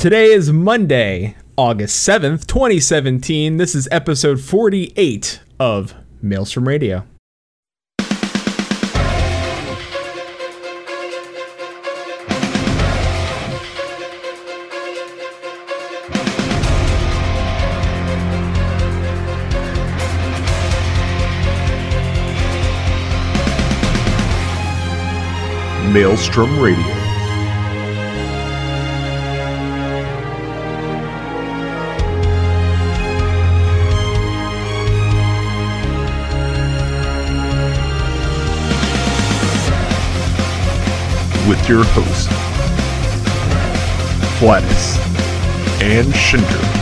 Today is Monday, August 7th, 2017. This is episode 48 of Maelstrom Radio. Maelstrom Radio. With your hosts, Flatus and Shinder.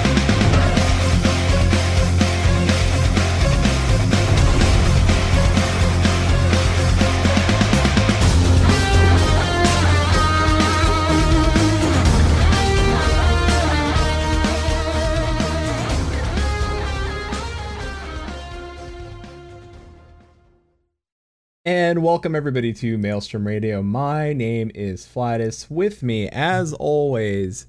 And welcome everybody to Maelstrom Radio. My name is Flatus. With me, as always,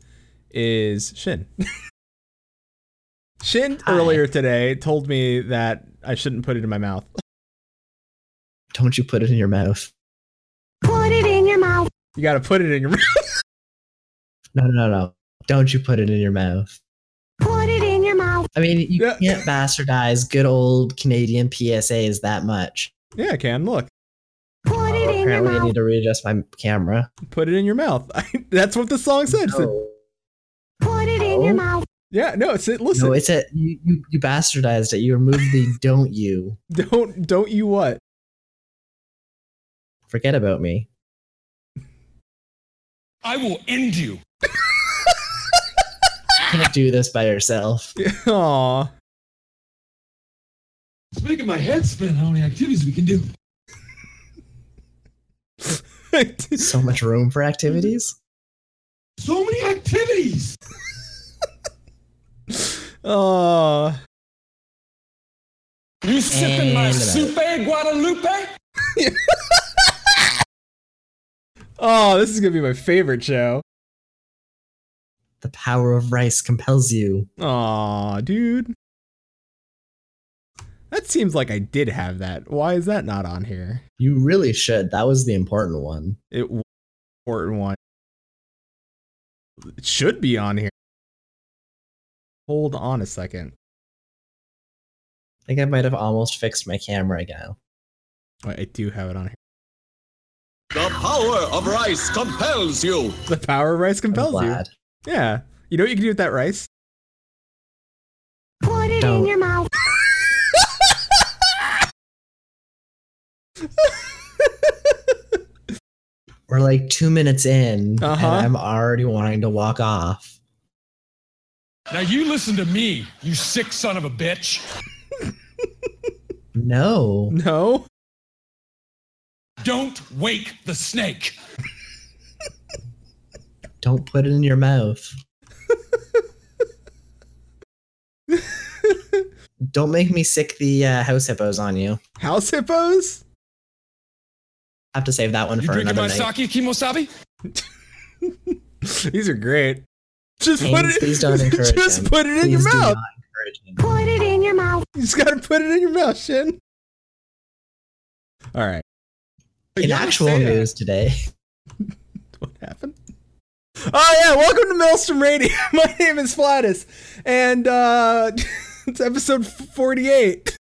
is Shin. Shin Hi. earlier today told me that I shouldn't put it in my mouth. Don't you put it in your mouth. Put it in your mouth. You gotta put it in your mouth. No, no, no, no. Don't you put it in your mouth. Put it in your mouth. I mean, you Yeah. can't bastardize good old Canadian PSAs that much. yeah, I can. Look. Put it in your Apparently, I mouth. need to readjust my camera. Put it in your mouth. That's what the song said. It said- No, Put it in your mouth. yeah, no, it's it. Listen, no it's a you, you. You bastardized it. You removed the "don't you." don't don't you what? Forget about me. I will end you. Can't do this by yourself. Aw. It's making my head spin how many activities we can do. So much room for activities. So many activities. Oh. You sipping my And- soupe, Guadalupe? Oh, this is gonna be my favorite show. The power of rice compels you. Aw, dude. That seems like I did have that. Why is that not on here? You really should. That was the important one. It was an important one. It should be on here. Hold on a second. I think I might have almost fixed my camera again. I do have it on here. The power of rice compels you. The power of rice I'm compels you. glad. Yeah. You know what you can do with that rice? Put it Don't. in your mouth. We're like two minutes in, Uh-huh. and I'm already wanting to walk off. Now you listen to me, you sick son of a bitch. No. No. Don't wake the snake. Don't put it in your mouth. Don't make me sick the uh, house hippos on you. House hippos? Have to save that one You for drinking another my night. sake, Kimosabi? These are great. Just put it. please don't encourage just him. put it in Please your mouth. not. Put it in your mouth. You just gotta put it in your mouth, Shin. All right. In actual say that. news today, What happened? Oh yeah, welcome to Maelstrom Radio. My name is Flatus, and uh it's episode forty-eight.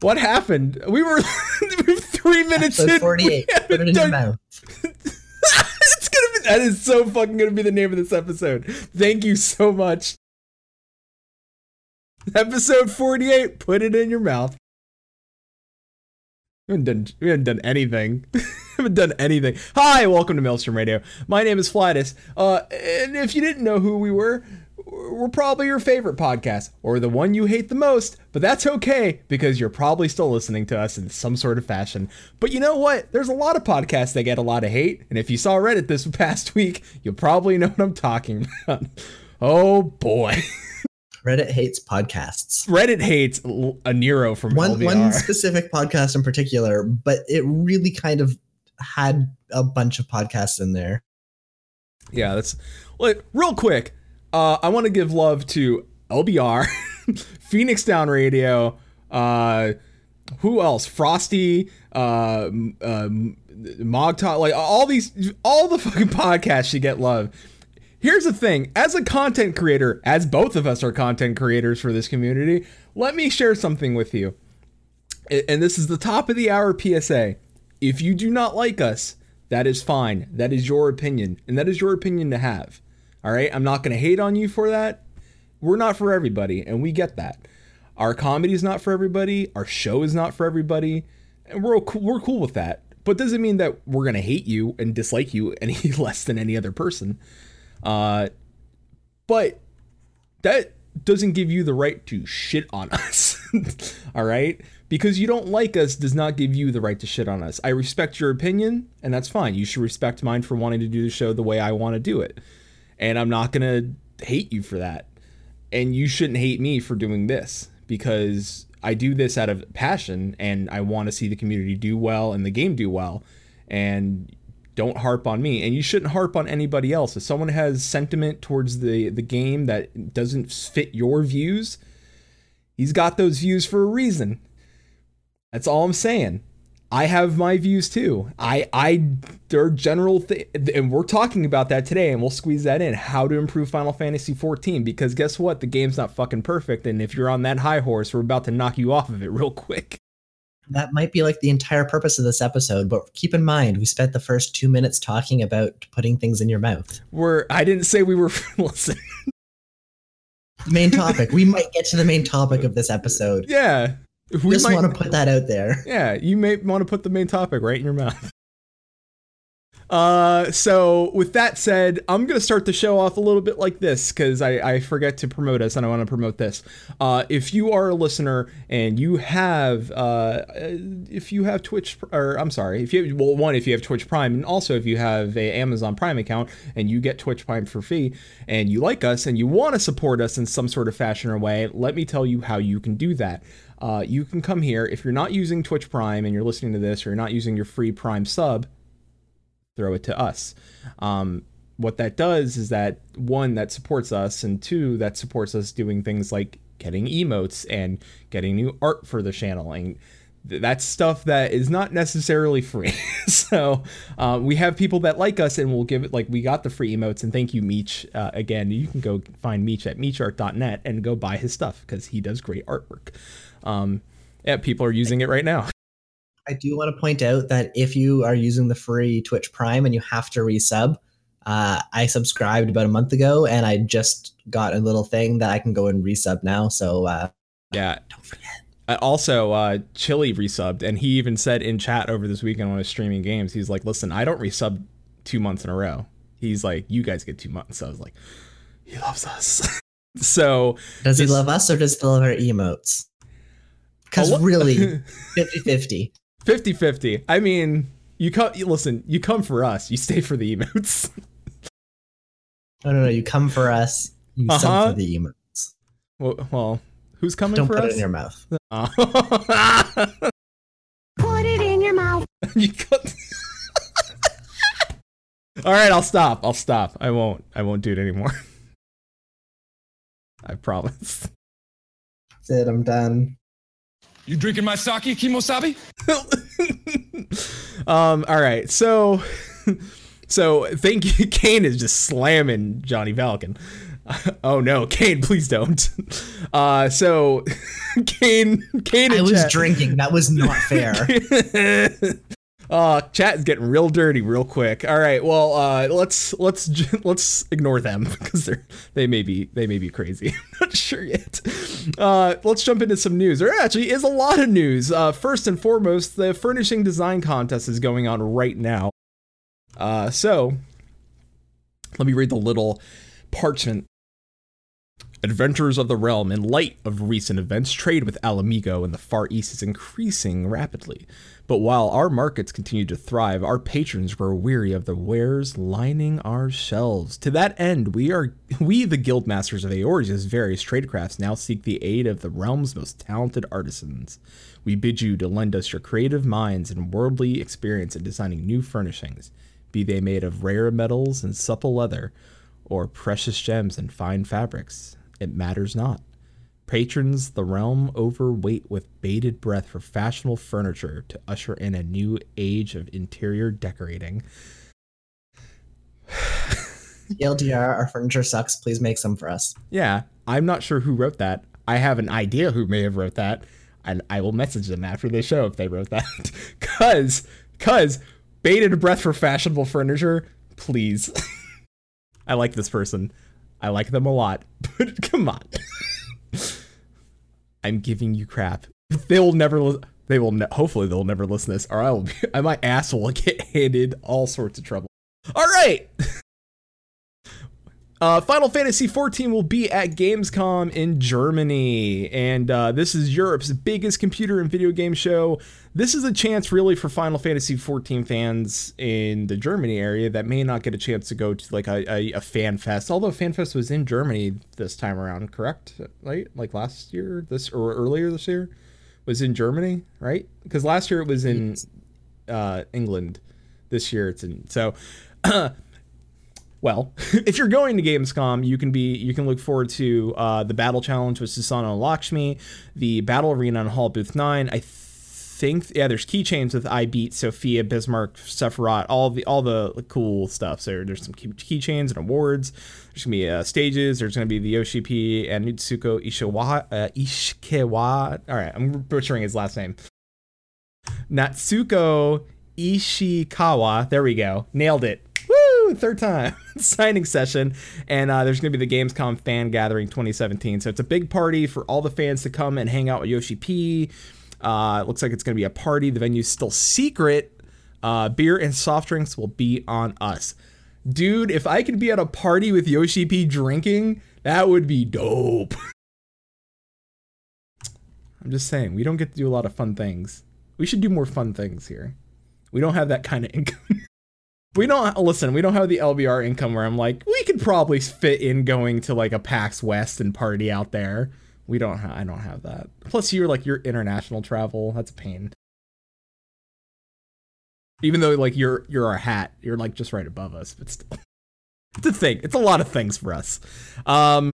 What happened? We were we were three minutes episode in. 48. Put it in your mouth. it's gonna be that is so fucking gonna be the name of this episode. Thank you so much. Episode 48, put it in your mouth. We haven't done, we haven't done anything. we haven't done anything. Hi, welcome to Maelstrom Radio. My name is Flatus. Uh, and if you didn't know who we were, we're probably your favorite podcast or the one you hate the most, but that's okay because you're probably still listening to us in some sort of fashion. But you know what? There's a lot of podcasts that get a lot of hate, and if you saw Reddit this past week, you'll probably know what I'm talking about. Oh boy. Reddit hates podcasts. Reddit hates a Nero from One LVR. one specific podcast in particular, but it really kind of had a bunch of podcasts in there. Yeah, that's like real quick. Uh, I want to give love to LBR, Phoenix Down Radio. Uh, who else? Frosty, uh, um, Mog Talk, like all these, all the fucking podcasts should get love. Here's the thing: as a content creator, as both of us are content creators for this community, let me share something with you. And this is the top of the hour PSA. If you do not like us, that is fine. That is your opinion, and that is your opinion to have. All right, I'm not going to hate on you for that. We're not for everybody, and we get that. Our comedy is not for everybody. Our show is not for everybody, and we're we're cool with that. But doesn't mean that we're gonna hate you and dislike you any less than any other person. Uh, but that doesn't give you the right to shit on us. All right? Because you don't like us does not give you the right to shit on us. I respect your opinion, and that's fine. You should respect mine for wanting to do the show the way I want to do it. And I'm not going to hate you for that. And you shouldn't hate me for doing this because I do this out of passion and I want to see the community do well and the game do well. And don't harp on me and you shouldn't harp on anybody else if someone has sentiment towards the the game that doesn't fit your views he's got those views for a reason that's all i'm saying i have my views too i i there are general th- and we're talking about that today and we'll squeeze that in how to improve final fantasy 14 because guess what the game's not fucking perfect and if you're on that high horse we're about to knock you off of it real quick That might be like the entire purpose of this episode, but keep in mind, we spent the first two minutes talking about putting things in your mouth. we're i didn't say we were listen main topic. we might get to the main topic of this episode. yeah we Just want to put that out there. Yeah, you may want to put the main topic right in your mouth. Uh, so with that said, I'm gonna start the show off a little bit like this because I, I forget to promote us and I want to promote this. Uh, if you are a listener and you have uh, if you have Twitch or I'm sorry, if you have, well one if you have Twitch Prime and also if you have a Amazon Prime account and you get Twitch Prime for free and you like us and you want to support us in some sort of fashion or way, let me tell you how you can do that. Uh, you can come here if you're not using Twitch Prime and you're listening to this or you're not using your free Prime sub throw it to us. Um, what that does is that one that supports us, and two that supports us doing things like getting emotes and getting new art for the channel, and th- that's stuff that is not necessarily free. so uh, we have people that like us, and we'll give it like we got the free emotes, and thank you, Meech. Uh, again, you can go find Meech at meechart.net and go buy his stuff because he does great artwork. Um, yeah, people are using it right now. I do want to point out that if you are using the free Twitch Prime and you have to resub, uh, I subscribed about a month ago and I just got a little thing that I can go and resub now. So uh, Yeah, don't forget. Uh, also, uh, Chili resubbed, and he even said in chat over this weekend when I was streaming games, he's like, "Listen, I don't resub two months in a row." He's like, "You guys get two months." So I was like, "He loves us." so Does he love us or does he love our emotes? Because really, 50 50. 50-50. I mean, you come. You, listen, you come for us. You stay for the emotes. No, no, no. You come for us, you Uh-huh. sub for the emotes. well, well, who's coming Don't for put us? it in your mouth. Put it in your mouth. you cut. All right, I'll stop. I'll stop. I won't. I won't do it anymore. I promise. That's it. I'm done. You drinking my sake, Kimosabi? um. All right. So, so thank you. Kane is just slamming Johnny Falcon. oh no, Kane! Please don't. Uh. So, Kane. Kane. I was chat- drinking. That was not fair. Uh chat is getting real dirty real quick. All right well uh let's let's let's ignore them because they're they may be they may be crazy. I'm not sure yet. Uh let's jump into some news. There actually is a lot of news. Uh first and foremost the furnishing design contest is going on right now. Uh so let me read the little parchment. Adventurers of the Realm, in light of recent events, trade with Ala Mhigo in the Far East is increasing rapidly. But while our markets continue to thrive, our patrons grow weary of the wares lining our shelves. To that end, we are we, the guild masters of Eorzea's various tradecrafts, now seek the aid of the realm's most talented artisans. We bid you to lend us your creative minds and worldly experience in designing new furnishings. be they made of rare metals and supple leather, or precious gems and fine fabrics. It matters not. Patrons the realm over wait with bated breath for fashionable furniture to usher in a new age of interior decorating. TLDR, our furniture sucks. Please make some for us. Yeah, I'm not sure who wrote that. I have an idea who may have wrote that, and I will message them after the show if they wrote that. cause, cause, bated breath for fashionable furniture, please. I like this person. I like them a lot, but come on. I'm giving you crap. They will never. Li- they will. Ne- hopefully, they'll never listen to this, or I will. Be, my ass will get handed all sorts of trouble. All right. Uh, Final Fantasy XIV will be at Gamescom in Germany, and uh, this is Europe's biggest computer and video game show. This is a chance, really, for Final Fantasy XIV fans in the Germany area that may not get a chance to go to like a, a, a fan fest. Although fan fest was in Germany this time around, correct? Right, like last year, this or earlier this year, was in Germany, right? Because last year it was in uh, England. This year it's in so. well, if you're going to Gamescom, you can be you can look forward to uh, the battle challenge with Susano and Lakshmi, the battle arena on Hall Booth Nine. I think yeah, there's keychains with I beat Sophia, Bismarck, Sephiroth, all the all the cool stuff. So there's some key- keychains and awards. There's gonna be uh, stages. There's gonna be the Yoshi P and Nutsuko Ishiwa, uh, Ishikawa. All right, I'm butchering his last name. Natsuko Ishikawa. There we go. Nailed it. Woo! Third time. Signing session. And uh, there's going to be the Gamescom Fan Gathering 2017. So it's a big party for all the fans to come and hang out with Yoshi P. Uh, it looks like it's going to be a party. The venue's still secret. Uh, beer and soft drinks will be on us. Dude, if I could be at a party with Yoshi P drinking, that would be dope. I'm just saying, we don't get to do a lot of fun things. We should do more fun things here. We don't have that kind of income. We don't listen. We don't have the LBR income where I'm like, we could probably fit in going to like a PAX West and party out there. We don't. Ha- I don't have that. Plus, you're like your international travel. That's a pain. Even though like you're you're our hat, you're like just right above us, but still, it's a thing. It's a lot of things for us. Um,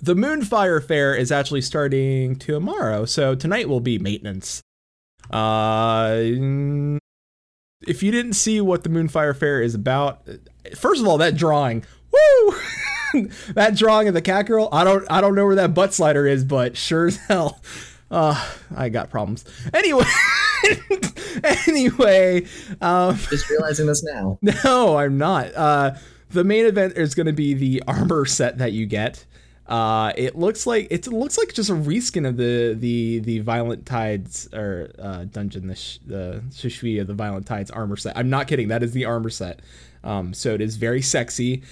the Moonfire Fair is actually starting tomorrow, so tonight will be maintenance. Uh, if you didn't see what the Moonfire Fair is about, first of all, that drawing, woo, that drawing of the cat girl. I don't, I don't know where that butt slider is, but sure as hell, uh, I got problems. Anyway, anyway, um, Just realizing this now. no, I'm not. Uh, the main event is going to be the armor set that you get. Uh, it looks like it looks like just a reskin of the the the Violent Tides or uh, dungeon the sh- the Shisui of the Violent Tides armor set. I'm not kidding. That is the armor set. Um, so it is very sexy.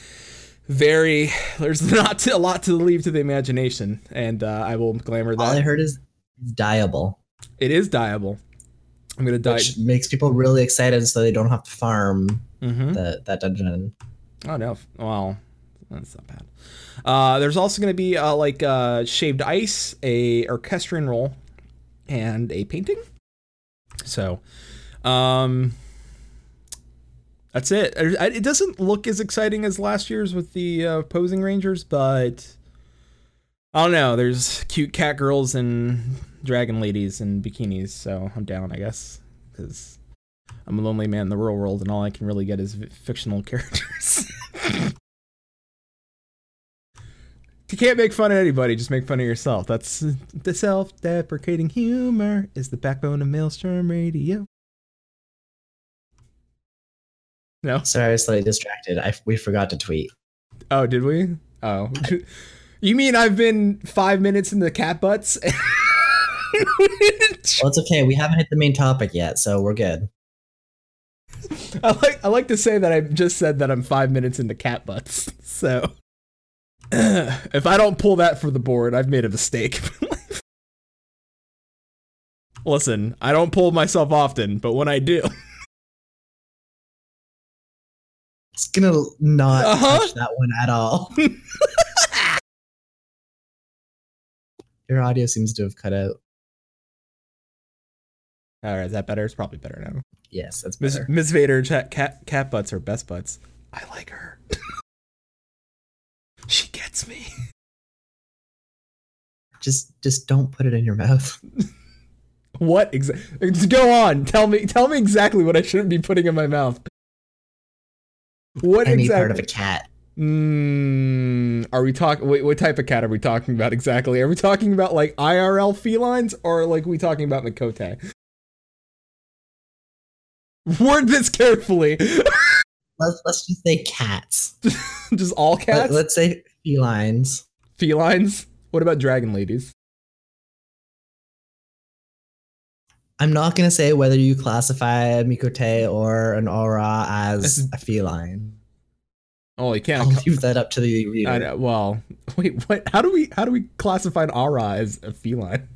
Very there's not a lot to leave to the imagination, and uh, I will glamour that. All I heard is it's dyeable, It is dyeable. I'm gonna die. which makes people really excited, so they don't have to farm Mhm. the, that dungeon. Oh no! Well, that's not bad. Uh, there's also going to be uh, like uh, shaved ice, a orchestrion roll, and a painting. So, um, that's it. It doesn't look as exciting as last year's with the uh, posing rangers, but I don't know. There's cute cat girls and dragon ladies in bikinis, so I'm down, I guess, because I'm a lonely man in the real world, and all I can really get is fictional characters. you can't make fun of anybody; just make fun of yourself. That's the self-deprecating humor is the backbone of Maelstrom Radio. No. Sorry, I was slightly distracted. I, we forgot to tweet. Oh, did we? Oh. you mean I've been five minutes in the cat butts? Well, it's okay. We haven't hit the main topic yet, so we're good. I like I like to say that I just said that I'm five minutes into cat butts. So if I don't pull that for the board, I've made a mistake. Listen, I don't pull myself often, but when I do, It's gonna not Uh-huh. touch that one at all. Your audio seems to have cut out. All right, is that better? It's probably better now. Yes, that's Miss better. Miss Vader, chat, cat cat butts are best butts. I like her. gets me. Just just don't put it in your mouth. What exactly? Go on. Tell me. Tell me exactly what I shouldn't be putting in my mouth. What Any exactly? part of a cat. Mm, are we talking? What, what type of cat are we talking about exactly? Are we talking about like IRL felines, or like we talking about Miqo'te? Word this carefully. Let's let's just say cats. Just all Let, cats. let's say felines. Felines. What about dragon ladies? I'm not gonna say whether you classify a Miqo'te or an Au Ra as a feline. Oh, you can't. I'll leave that up to the reader. I know- well, wait. What? How do we? How do we classify an Au Ra as a feline?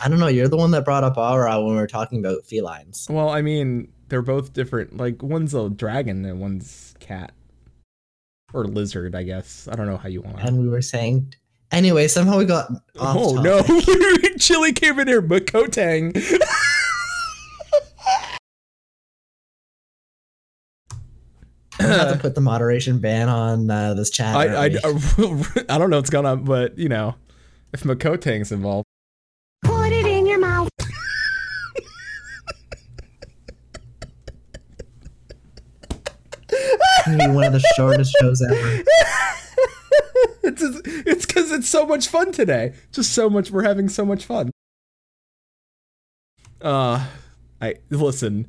I don't know. You're the one that brought up Au Ra when we were talking about felines. Well, I mean, they're both different. Like one's a dragon and one's cat or lizard. I guess I don't know how you want. And we were saying. Anyway, somehow we got. Off oh topic. no! Chili came in here, Makotang. Have to put the moderation ban on uh, this chat. I, I, aren't? I don't know what's going on, but you know, if Makotang's involved, Maybe one of the shortest shows ever. it's just, it's because it's so much fun today. Just so much. We're having so much fun. Uh, I listen.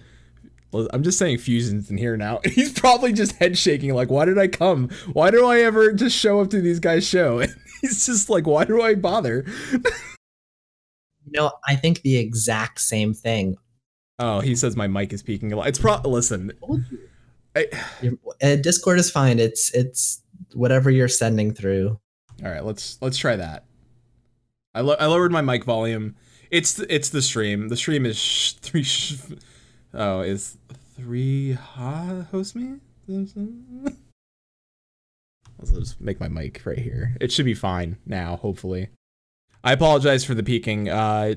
I'm just saying fusions in here now. He's probably just head shaking, like, why did I come? Why do I ever just show up to these guys' show? And he's just like, why do I bother? You know, I think the exact same thing. Oh, he says my mic is peaking a lot. It's pro. Listen, I, uh, Discord is fine. It's it's whatever you're sending through. All right, let's let's try that. I lo- I lowered my mic volume. It's th- it's the stream. The stream is sh- three. Sh- oh, is three ha host me? Let's just make my mic right here. It should be fine now. Hopefully. I apologize for the peaking. Uh,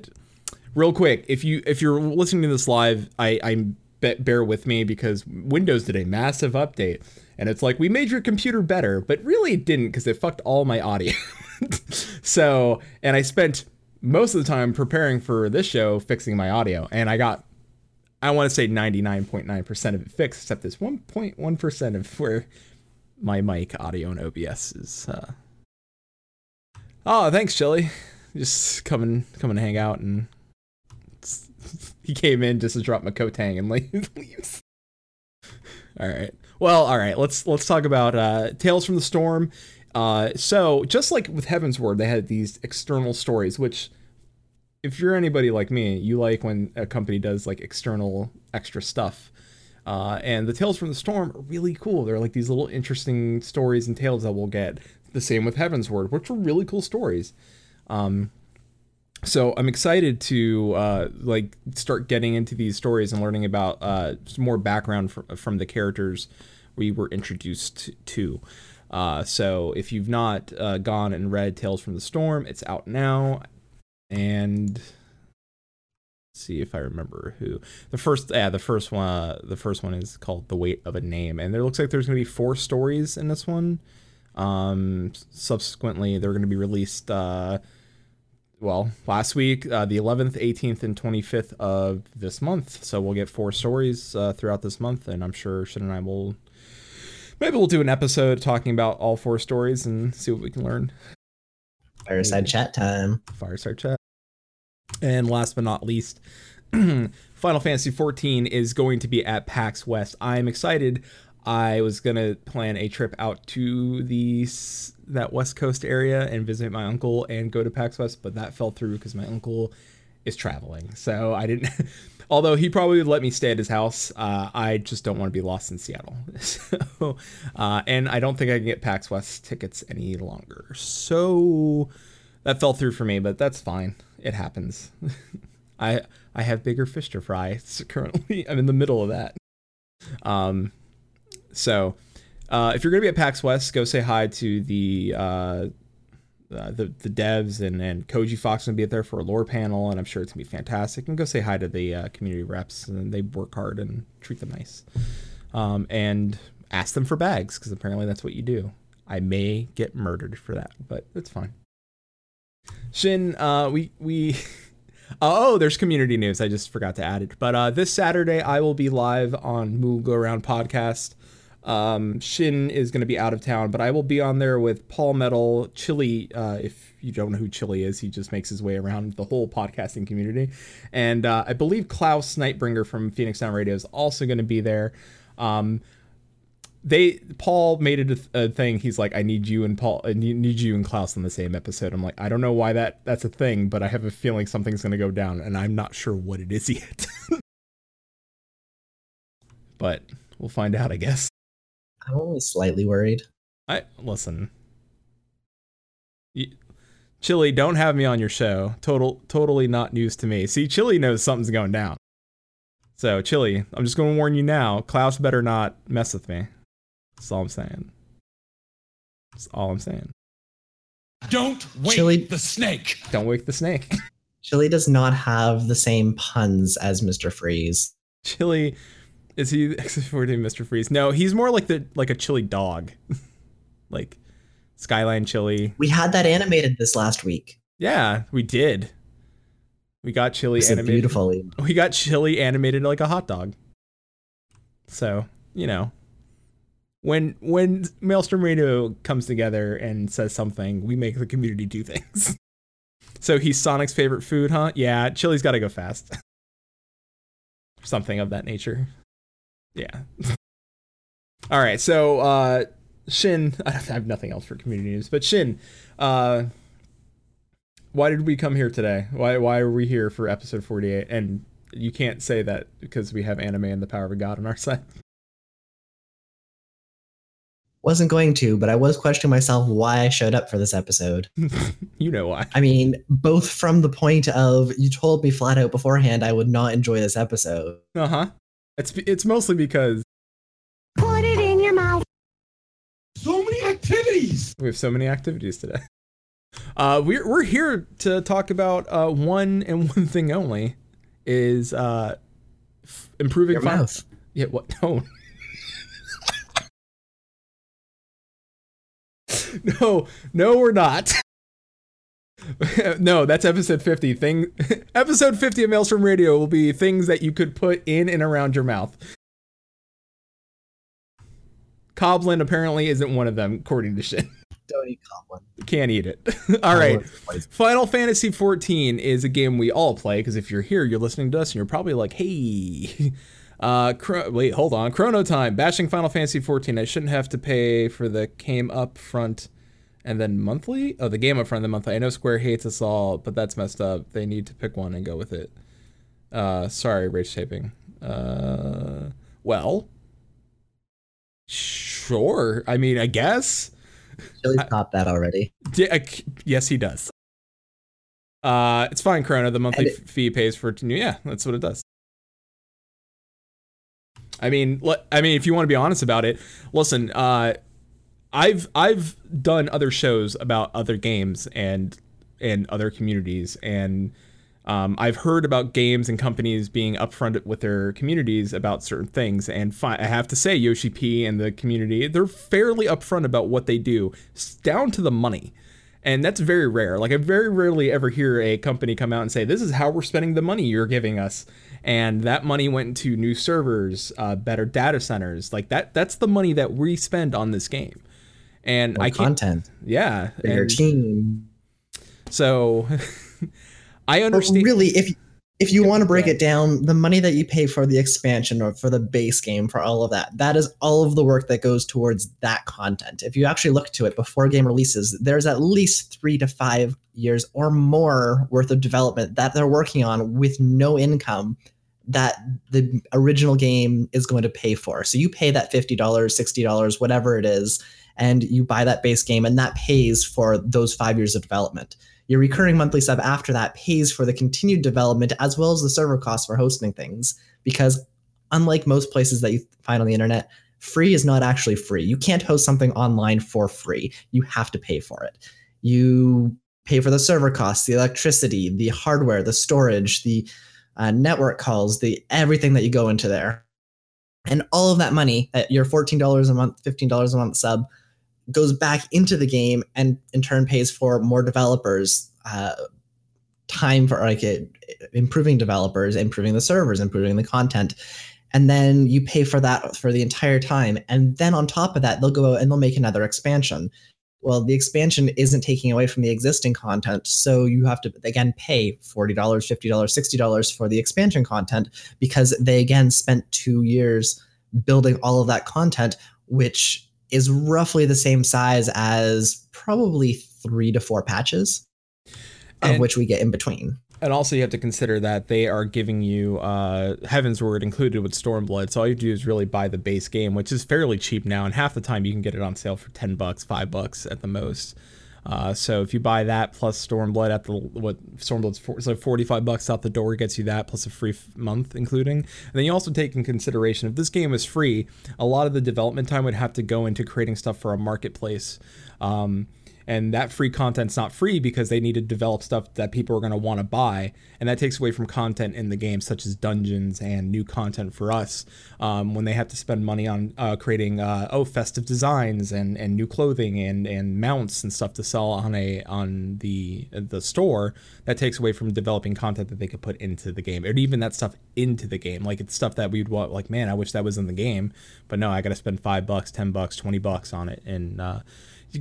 real quick, if you if you're listening to this live, I I be- bear with me because Windows did a massive update, and it's like we made your computer better, but really it didn't because it fucked all my audio. so, and I spent most of the time preparing for this show fixing my audio, and I got I want to say 99.9% of it fixed, except this 1.1% of where my mic audio and OBS is. Uh... Oh, thanks, Chili. Just coming, coming to hang out, and he came in just to drop my Kotang and leaves. all right. Well, all right. Let's let's talk about uh, Tales from the Storm. Uh, so just like with Heavensward, they had these external stories, which if you're anybody like me, you like when a company does like external extra stuff. Uh, and the Tales from the Storm are really cool. They're like these little interesting stories and tales that we'll get. The same with Heavensward, which were really cool stories. Um, so I'm excited to uh, like start getting into these stories and learning about uh, some more background from, from the characters we were introduced to. Uh, so if you've not uh, gone and read Tales from the Storm, it's out now. And see if I remember who the first. Yeah, the first one. Uh, the first one is called "The Weight of a Name," and there looks like there's going to be four stories in this one. Um, subsequently, they're going to be released. Well, last week, uh, the 11th, 18th, and 25th of this month. So we'll get four stories uh, throughout this month, and I'm sure Shin and I will. Maybe we'll do an episode talking about all four stories and see what we can learn. Fireside chat time. Fireside chat. And last but not least, Final Fantasy XIV is going to be at PAX West. I'm excited. I was gonna plan a trip out to the that West Coast area and visit my uncle and go to PAX West, but that fell through because my uncle is traveling. So I didn't. Although he probably would let me stay at his house, uh, I just don't want to be lost in Seattle. so, uh, and I don't think I can get PAX West tickets any longer. So that fell through for me, but that's fine. It happens. I I have bigger fish to fry. Currently, I'm in the middle of that. Um, so uh, if you're gonna be at PAX West, go say hi to the uh, uh, the the devs and and Koji Fox gonna be there for a lore panel, and I'm sure it's gonna be fantastic. And go say hi to the uh, community reps, and they work hard and treat them nice. Um, and ask them for bags because apparently that's what you do. I may get murdered for that, but it's fine. Shin, uh, we we. Oh, there's community news. I just forgot to add it. But uh, this Saturday, I will be live on Moo Go Around podcast. Um, Shin is going to be out of town, but I will be on there with Paul Metal, Chili. Uh, if you don't know who Chili is, he just makes his way around the whole podcasting community. And uh, I believe Klaus Nightbringer from Phoenix Down Radio is also going to be there. Um, they Paul made it a, a thing. He's like, I need you and Paul, I need, you and Klaus on the same episode. I'm like, I don't know why that that's a thing, but I have a feeling something's going to go down, and I'm not sure what it is yet. but we'll find out, I guess. I'm only slightly worried. I listen. You, Chili, don't have me on your show. Total, totally not news to me. See, Chili knows something's going down. So, Chili, I'm just going to warn you now. Klaus better not mess with me. That's all I'm saying. That's all I'm saying. Don't wake Chili- the snake. Don't wake the snake. Chili does not have the same puns as Mr. Freeze. Chili, is he exporting Mr. Freeze? No, he's more like the like a chili dog, like Skyline Chili. We had that animated this last week. Yeah, we did. We got chili It's animated. beautiful. we got chili animated like a hot dog. So, you know, when when Maelstrom Radio comes together and says something, we make the community do things. so he's Sonic's favorite food, huh? Yeah, chili's got to go fast. something of that nature. Yeah. All right, so uh Shin, I have nothing else for community news, but Shin, uh why did we come here today? Why why are we here for episode 48? And you can't say that because we have anime and the power of God on our side. Wasn't going to, but I was questioning myself why I showed up for this episode. you know why. I mean, both from the point of you told me flat out beforehand I would not enjoy this episode. Uh-huh. It's it's mostly because Put it in your mouth. So many activities. we have so many activities today. Uh we're we're here to talk about uh one and one thing only is uh f- improving Your Final- mouth. Yeah, what? No. no, no, we're not. no, that's episode 50. Thing episode 50 of Maelstrom Radio will be things that you could put in and around your mouth. Coblyn apparently isn't one of them, according to shit. Don't eat Coblyn. Can't eat it. all right. Final Fantasy 14 is a game we all play because if you're here, you're listening to us and you're probably like, hey, uh, Chro- wait, hold on. Chrono Time, bashing Final Fantasy 14. I shouldn't have to pay for the came up front and then monthly? Oh, the game up front then monthly. I know Square hates us all, but that's messed up. They need to pick one and go with it. Uh, sorry, Rage Taping. Uh, well, sure. I mean, I guess. Chili's topped that already. Yes, he does. Uh, it's fine, Chrono. The monthly it- fee pays for. New yeah, that's what it does. I mean, I mean, if you want to be honest about it, listen. Uh, I've I've done other shows about other games and and other communities, and um, I've heard about games and companies being upfront with their communities about certain things. And fi- I have to say, Yoshi P and the community, they're fairly upfront about what they do, down to the money. And that's very rare. Like I very rarely ever hear a company come out and say, "This is how we're spending the money you're giving us," and that money went to new servers, uh, better data centers. Like that. That's the money that we spend on this game. And More I can't. content. Yeah. Bigger and team. so I But understand. really, if if you want to break it down, the money that you pay for the expansion or for the base game for all of that, that is all of the work that goes towards that content. If you actually look to it before game releases, there's at least three to five years or more worth of development that they're working on with no income that the original game is going to pay for. So you pay that $50, $60, whatever it is, and you buy that base game, and that pays for those five years of development. Your recurring monthly sub after that pays for the continued development as well as the server costs for hosting things. Because unlike most places that you find on the internet, free is not actually free. You can't host something online for free. You have to pay for it. You pay for the server costs, the electricity, the hardware, the storage, the uh, network calls, the everything that you go into there. And all of that money at your $14 a month, $15 a month sub goes back into the game and in turn pays for more developers, uh, time for like it, improving developers, improving the servers, improving the content. And then you pay for that for the entire time. And then on top of that, they'll go and they'll make another expansion. Well, the expansion isn't taking away from the existing content. So you have to, again, pay $40, $50, $60 for the expansion content because they, again, spent two years building all of that content, which is roughly the same size as probably three to four patches, of And- which we get in between. And also, you have to consider that they are giving you uh, Heavensward included with Stormblood. So all you do is really buy the base game, which is fairly cheap now. And half the time, you can get it on sale for ten bucks, five bucks at the most. Uh, so if you buy that plus Stormblood at the what Stormblood's for, so forty five bucks out the door gets you that plus a free f- month including. And then you also take in consideration if this game was free, a lot of the development time would have to go into creating stuff for a marketplace. Um, and that free content's not free because they need to develop stuff that people are going to want to buy. And that takes away from content in the game such as dungeons and new content for us um, when they have to spend money on uh, creating uh, oh festive designs and, and new clothing and, and mounts and stuff to sell on a on the the store. That takes away from developing content that they could put into the game or even that stuff into the game. Like it's stuff that we'd want like man i wish that was in the game but no i gotta spend five bucks ten bucks 20 bucks on it. And uh,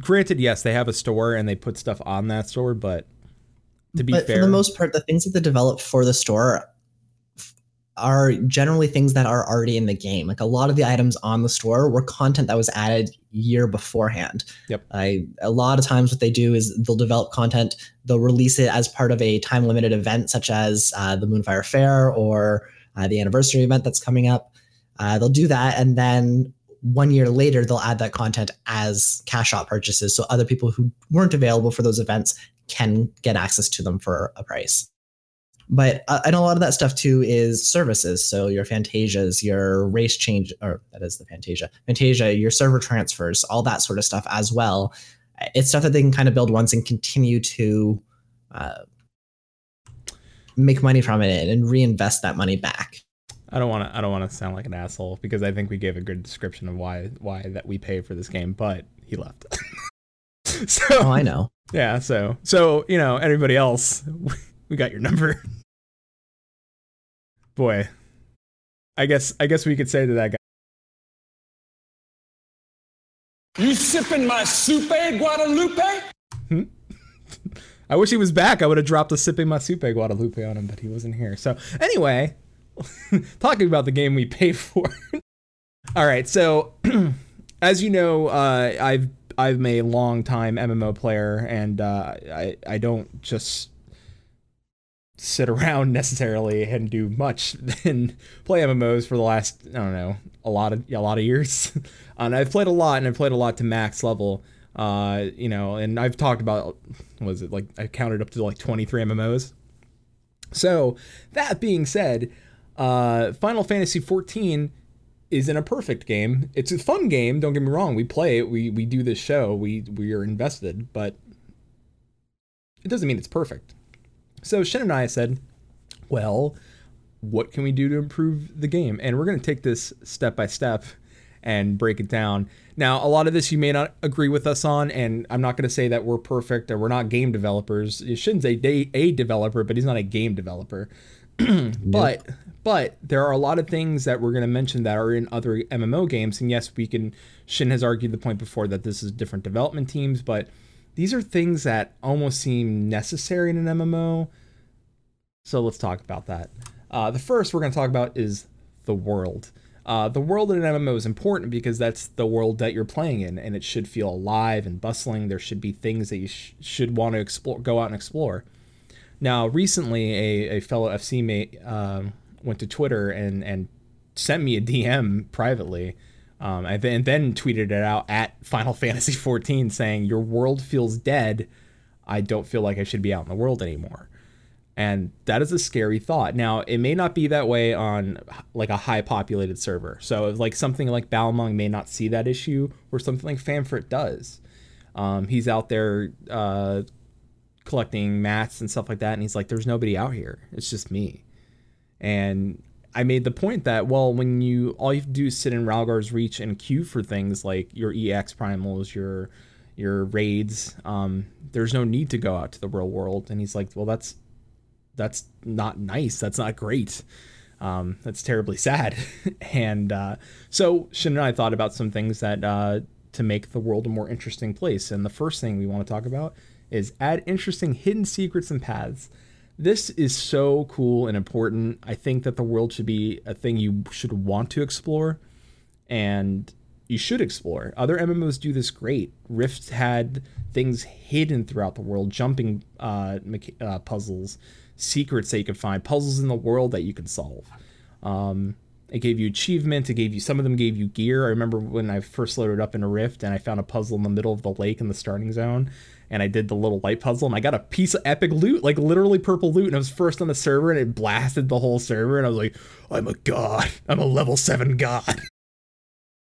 granted yes they have a store and they put stuff on that store but to be but fair for the most part, the things that they develop for the store are generally things that are already in the game. Like a lot of the items on the store were content that was added year beforehand. Yep. I a lot of times what they do is they'll develop content, they'll release it as part of a time limited event such as uh, the Moonfire Fair or uh, the anniversary event that's coming up. Uh, they'll do that, and then one year later they'll add that content as cash out purchases, so other people who weren't available for those events can get access to them for a price. But uh, and a lot of that stuff too is services. So your Fantasias, your race change, or that is the Fantasia, Fantasia, your server transfers, all that sort of stuff as well. It's stuff that they can kind of build once and continue to uh, make money from it and reinvest that money back. I don't want to. I don't want to sound like an asshole because I think we gave a good description of why why that we pay for this game, but he left. so Oh, I know. yeah, so so you know everybody else, we got your number. Boy, I guess I guess we could say to that guy, You sipping my soupe, Guadalupe? Hmm? I wish he was back. I would have dropped a sipping my soupe Guadalupe on him, but he wasn't here. So anyway, talking about the game we pay for. All right, so as you know, uh, I've I'm a long time MMO player, and uh, I I don't just sit around necessarily and do much than play MMOs for the last I don't know a lot of a lot of years. and I've played a lot, and I've played a lot to max level. Uh, you know, and I've talked about was it like I counted up to like 23 MMOs. So that being said, uh, Final Fantasy 14 isn't a perfect game. It's a fun game. Don't get me wrong. We play it. We we do this show. We we are invested, but it doesn't mean it's perfect. So Shin and I said, well, what can we do to improve the game? And we're going to take this step by step and break it down. Now, a lot of this you may not agree with us on, and I'm not going to say that we're perfect or we're not game developers. Shin's a, a, a developer, but he's not a game developer. but but there are a lot of things that we're going to mention that are in other MMO games, and yes, we can. Shin has argued the point before that this is different development teams, but these are things that almost seem necessary in an MMO. So let's talk about that. Uh, the first we're going to talk about is the world. Uh, the world in an MMO is important because that's the world that you're playing in, and it should feel alive and bustling. There should be things that you sh- should want to explore, go out and explore. Now, recently, a, a fellow FC mate um, went to Twitter and and sent me a DM privately, um, and, then, and then tweeted it out at Final Fantasy 14, saying, "Your world feels dead. I don't feel like I should be out in the world anymore." And that is a scary thought. Now, it may not be that way on like a high populated server. So, like something like Balmung may not see that issue, or something like Famfrit does. Um, he's out there uh, collecting mats and stuff like that, and he's like, "There's nobody out here. It's just me." And I made the point that well, when you all you have to do is sit in Rhalgr's reach and queue for things like your EX primals, your your raids. Um, there's no need to go out to the real world. And he's like, well, that's that's not nice. That's not great. Um, that's terribly sad. and uh, so Shin and I thought about some things that uh, to make the world a more interesting place. And the first thing we want to talk about is add interesting hidden secrets and paths. This is so cool and important. I think that the world should be a thing you should want to explore and you should explore. Other MMOs do this great. Rift had things hidden throughout the world, jumping uh, mecha- uh, puzzles, secrets that you could find, puzzles in the world that you could solve. Um, it gave you achievement. It gave you some of them gave you gear. I remember when I first loaded up in a Rift and I found a puzzle in the middle of the lake in the starting zone, and I did the little light puzzle and I got a piece of epic loot, like literally purple loot, and I was first on the server and it blasted the whole server, and I was like, I'm a god. I'm a level seven god.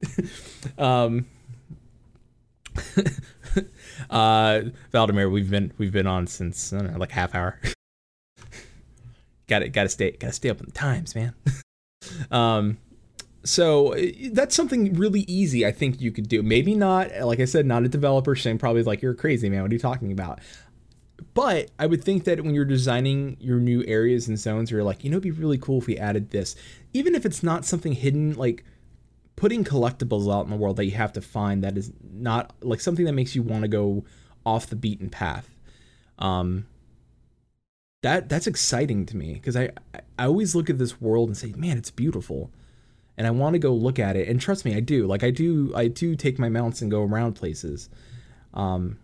um uh Valdemir, we've been we've been on since know, like half hour. got it. got to stay got to stay up on the times, man. um so uh, that's something really easy I think you could do. Maybe not like I said not a developer saying probably like you're crazy, man. What are you talking about? But I would think that when you're designing your new areas and zones, you're like, you know, it'd be really cool if we added this. Even if it's not something hidden like putting collectibles out in the world that you have to find that is not like something that makes you want to go off the beaten path. Um, that that's exciting to me because I I always look at this world and say, man, it's beautiful, and I want to go look at it. And trust me, I do. Like I do, I do take my mounts and go around places. Um,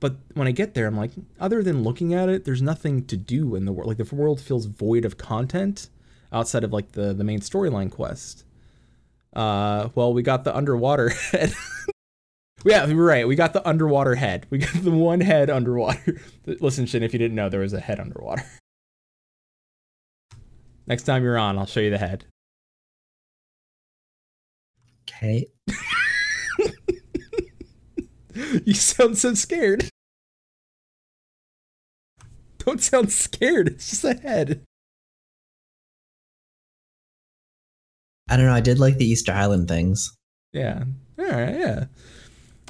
but when I get there, I'm like, other than looking at it, there's nothing to do in the world. Like the world feels void of content outside of like the the main storyline quest. Uh, well, we got the underwater head. Yeah, right. We got the underwater head. We got the one head underwater. Listen, Shin, if you didn't know, there was a head underwater. Next time you're on, I'll show you the head. Okay. you sound so scared. Don't sound scared. It's just a head. I don't know. I did like the Easter Island things. Yeah. All right. Yeah.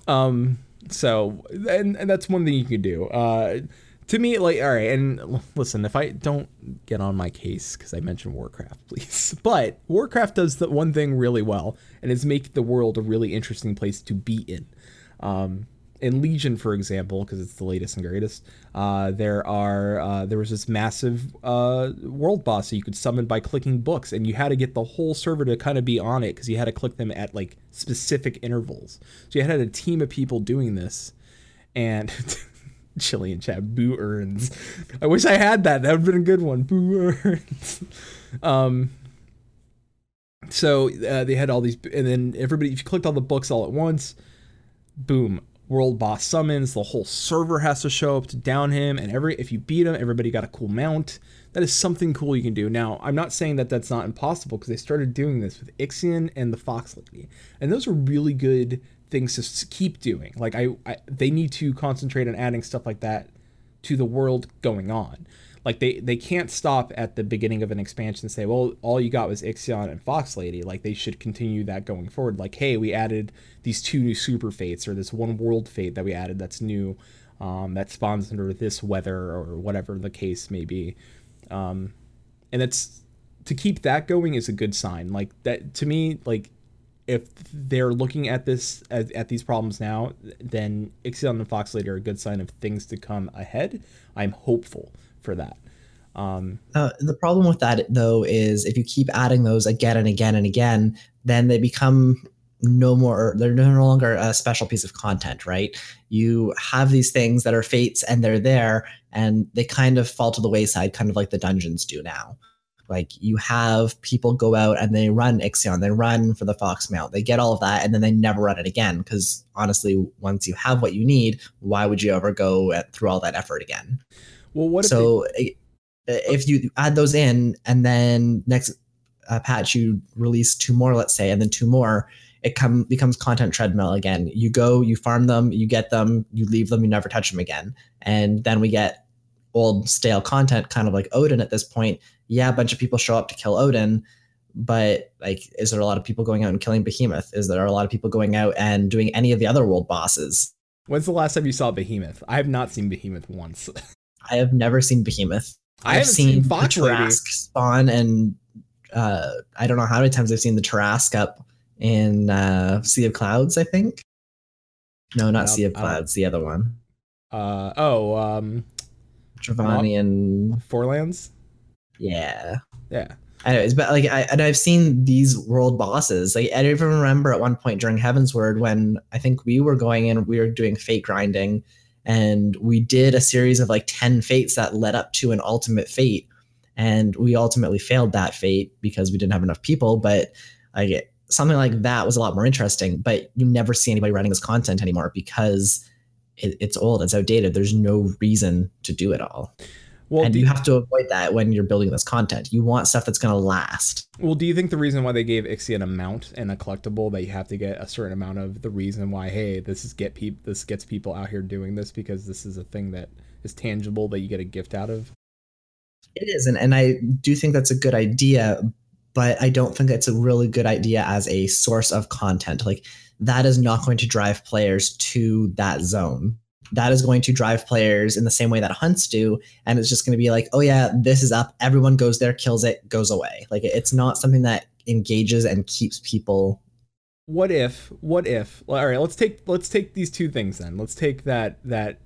Um. So, and, and that's one thing you could do. Uh, to me, like, all right. And listen, if I don't get on my case because I mentioned Warcraft, please. But Warcraft does the one thing really well, and is make the world a really interesting place to be in. Um, in Legion, for example, because it's the latest and greatest, uh, there are uh, there was this massive uh, world boss that you could summon by clicking books, and you had to get the whole server to kind of be on it because you had to click them at like specific intervals. So you had a team of people doing this, and Chilean chat boo earns. I wish I had that. That would have been a good one. Boo earns. um. So uh, they had all these, and then everybody, if you clicked all the books all at once, boom, world boss summons. The whole server has to show up to down him, and every if you beat him, everybody got a cool mount. That is something cool you can do. Now, I'm not saying that that's not impossible because they started doing this with Ixion and the Fox Lady, and those are really good things to keep doing. Like I, I, they need to concentrate on adding stuff like that to the world going on. Like they they can't stop at the beginning of an expansion and say, well, all you got was Ixion and Fox Lady. Like they should continue that going forward. Like, hey, we added these two new super fates or this one world fate that we added that's new, um, that spawns under this weather or whatever the case may be. Um, and it's to keep that going is a good sign. Like that to me, like if they're looking at this at, at these problems now, then Ixion and Fox Lady are a good sign of things to come ahead. I'm hopeful for that. Um, Uh, the problem with that though is if you keep adding those again and again and again, then they become no more they're no longer a special piece of content right? You have these things that are fates and they're there and they kind of fall to the wayside kind of like the dungeons do now. Like you have people go out and they run ixion they run for the fox mount they get all of that and then they never run it again because honestly once you have what you need why would you ever go through all that effort again well, what if they- so if you add those in and then next uh, patch you release two more let's say and then two more it come becomes content treadmill again. You go, you farm them, you get them, you leave them, you never touch them again. And then we get old stale content, kind of like Odin at this point. Yeah, a bunch of people show up to kill Odin, but like, is there a lot of people going out and killing Behemoth? Is there a lot of people going out and doing any of the other world bosses? When's the last time you saw Behemoth? I have not seen Behemoth once. I have never seen Behemoth. I I've seen Fox the Lady. Spawn, and uh, I don't know how many times I've seen the Tarrasque up in uh, Sea of Clouds. I think. No, not Sea of Clouds. The other one, Uh oh, um, Giovanni and Fourlands. yeah. Yeah. Anyways, but like, I and I've seen these world bosses. Like, I don't even remember at one point during Heavensward when I think we were going in, we were doing fate grinding, and we did a series of like ten fates that led up to an ultimate fate, and we ultimately failed that fate because we didn't have enough people. But like something like that was a lot more interesting. But you never see anybody running this content anymore because it, it's old, it's outdated. There's no reason to do it all Well, and do, you have to avoid that when you're building this content. You want stuff that's going to last. well, do you think the reason why they gave Ixion an amount and a collectible that you have to get a certain amount of the reason why hey this is get peop this gets people out here doing this because this is a thing that is tangible that you get a gift out of. It is, and, and I do think that's a good idea, but I don't think it's a really good idea as a source of content. Like that is not going to drive players to that zone. That is going to drive players in the same way that hunts do, and it's just going to be like, oh yeah, this is up. Everyone goes there, kills it, goes away. Like it's not something that engages and keeps people. what if what if all right let's take let's take these two things then let's take that that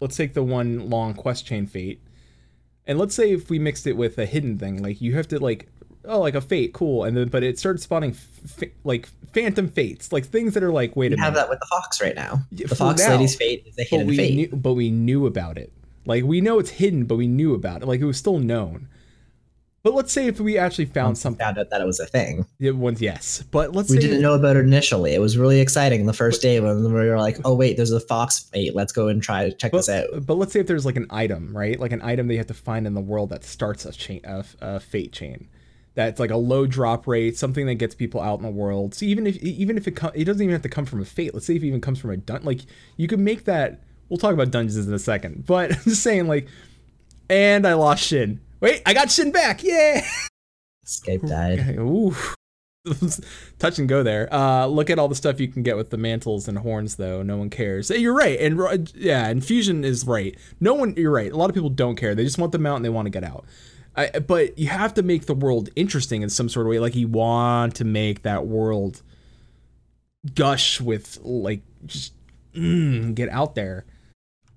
let's take the one long quest chain fate and let's say if we mixed it with a hidden thing like you have to like oh like a fate cool and then but it started spawning f- like phantom fates like things that are like wait We a have minute that with the fox right now. The for fox now. lady's fate is a but hidden we fate. knew but we knew about it like we know it's hidden but we knew about it like it was still known but let's say if we actually found Once something found out that it was a thing. it was yes but let's we didn't know about it initially. It was really exciting the first day when we were like, "Oh wait, there's a fox fate. Let's go and try to check but, this out." but let's say if there's like an item, right? Like an item that you have to find in the world that starts a chain, a, a fate chain. That's like a low drop rate, something that gets people out in the world. So even if even if it com- it doesn't even have to come from a fate. Let's say if it even comes from a dun, like you could make that. We'll talk about dungeons in a second, but I'm just saying like, and I lost Shin. Wait, I got Shin back! Yeah. Skype died. Ooh. Touch and go there. Uh, look at all the stuff you can get with the mantles and horns, though. No one cares. Hey, You're right, and yeah, infusion is right. No one. You're right. A lot of people don't care. They just want the mount and they want to get out. I, but you have to make the world interesting in some sort of way. Like you want to make that world gush with like just mm, get out there.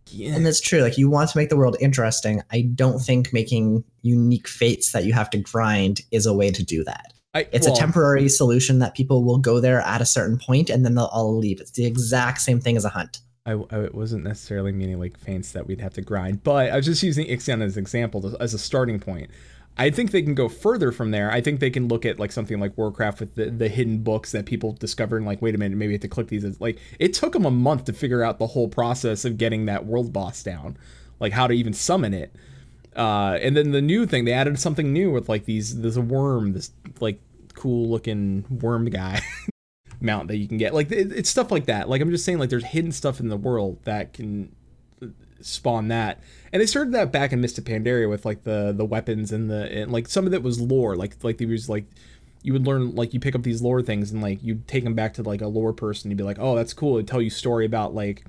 Yeah. And that's true. Like you want to make the world interesting. I don't think making unique fates that you have to grind is a way to do that. I, It's well, a temporary solution that people will go there at a certain point and then they'll all leave. It's the exact same thing as a hunt. I, I wasn't necessarily meaning like feints that we'd have to grind, but I was just using Ixion as an example to- as a starting point. I think they can go further from there. I think they can look at like something like Warcraft with the, the hidden books that people discover and like, wait a minute, maybe I have to click these. Like it took them a month to figure out the whole process of getting that world boss down, like how to even summon it. Uh, and then the new thing, they added something new with like these, there's a worm, this like cool looking worm guy. mount that you can get. Like it, it's stuff like that. Like i'm just saying like there's hidden stuff in the world that can spawn that. And they started that back in Mists of Pandaria with like the the weapons and the and like some of it was lore. Like like there was like you would learn like you pick up these lore things and like you'd take them back to like a lore person. You'd be like oh that's cool. It'd tell you story about like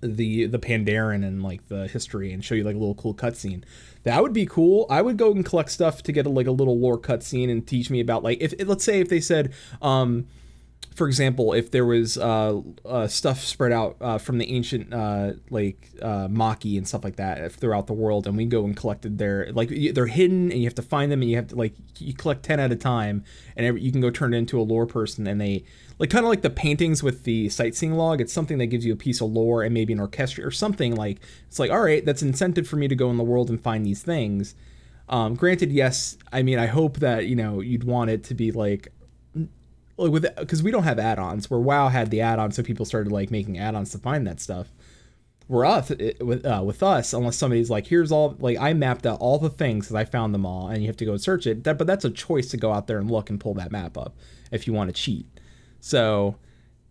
the the Pandaren and like the history and show you like a little cool cutscene. That would be cool. I would go and collect stuff to get a, like a little lore cutscene and teach me about like if let's say if they said um for example, if there was uh, uh, stuff spread out uh, from the ancient uh, like uh, Maki and stuff like that throughout the world, and we go and collected their like they're hidden, and you have to find them, and you have to like you collect ten at a time, and every, you can go turn it into a lore person, and they like kind of like the paintings with the sightseeing log. It's something that gives you a piece of lore and maybe an orchestra or something like it's like all right, that's incentive for me to go in the world and find these things. Um, granted, yes, I mean I hope that you know you'd want it to be like like with because we don't have add-ons where WoW had the add-ons, so people started like making add-ons to find that stuff. We're us it, with uh, with us unless somebody's like, here's all like I mapped out all the things because I found them all, and you have to go search it. That, but that's a choice to go out there and look and pull that map up if you want to cheat. So,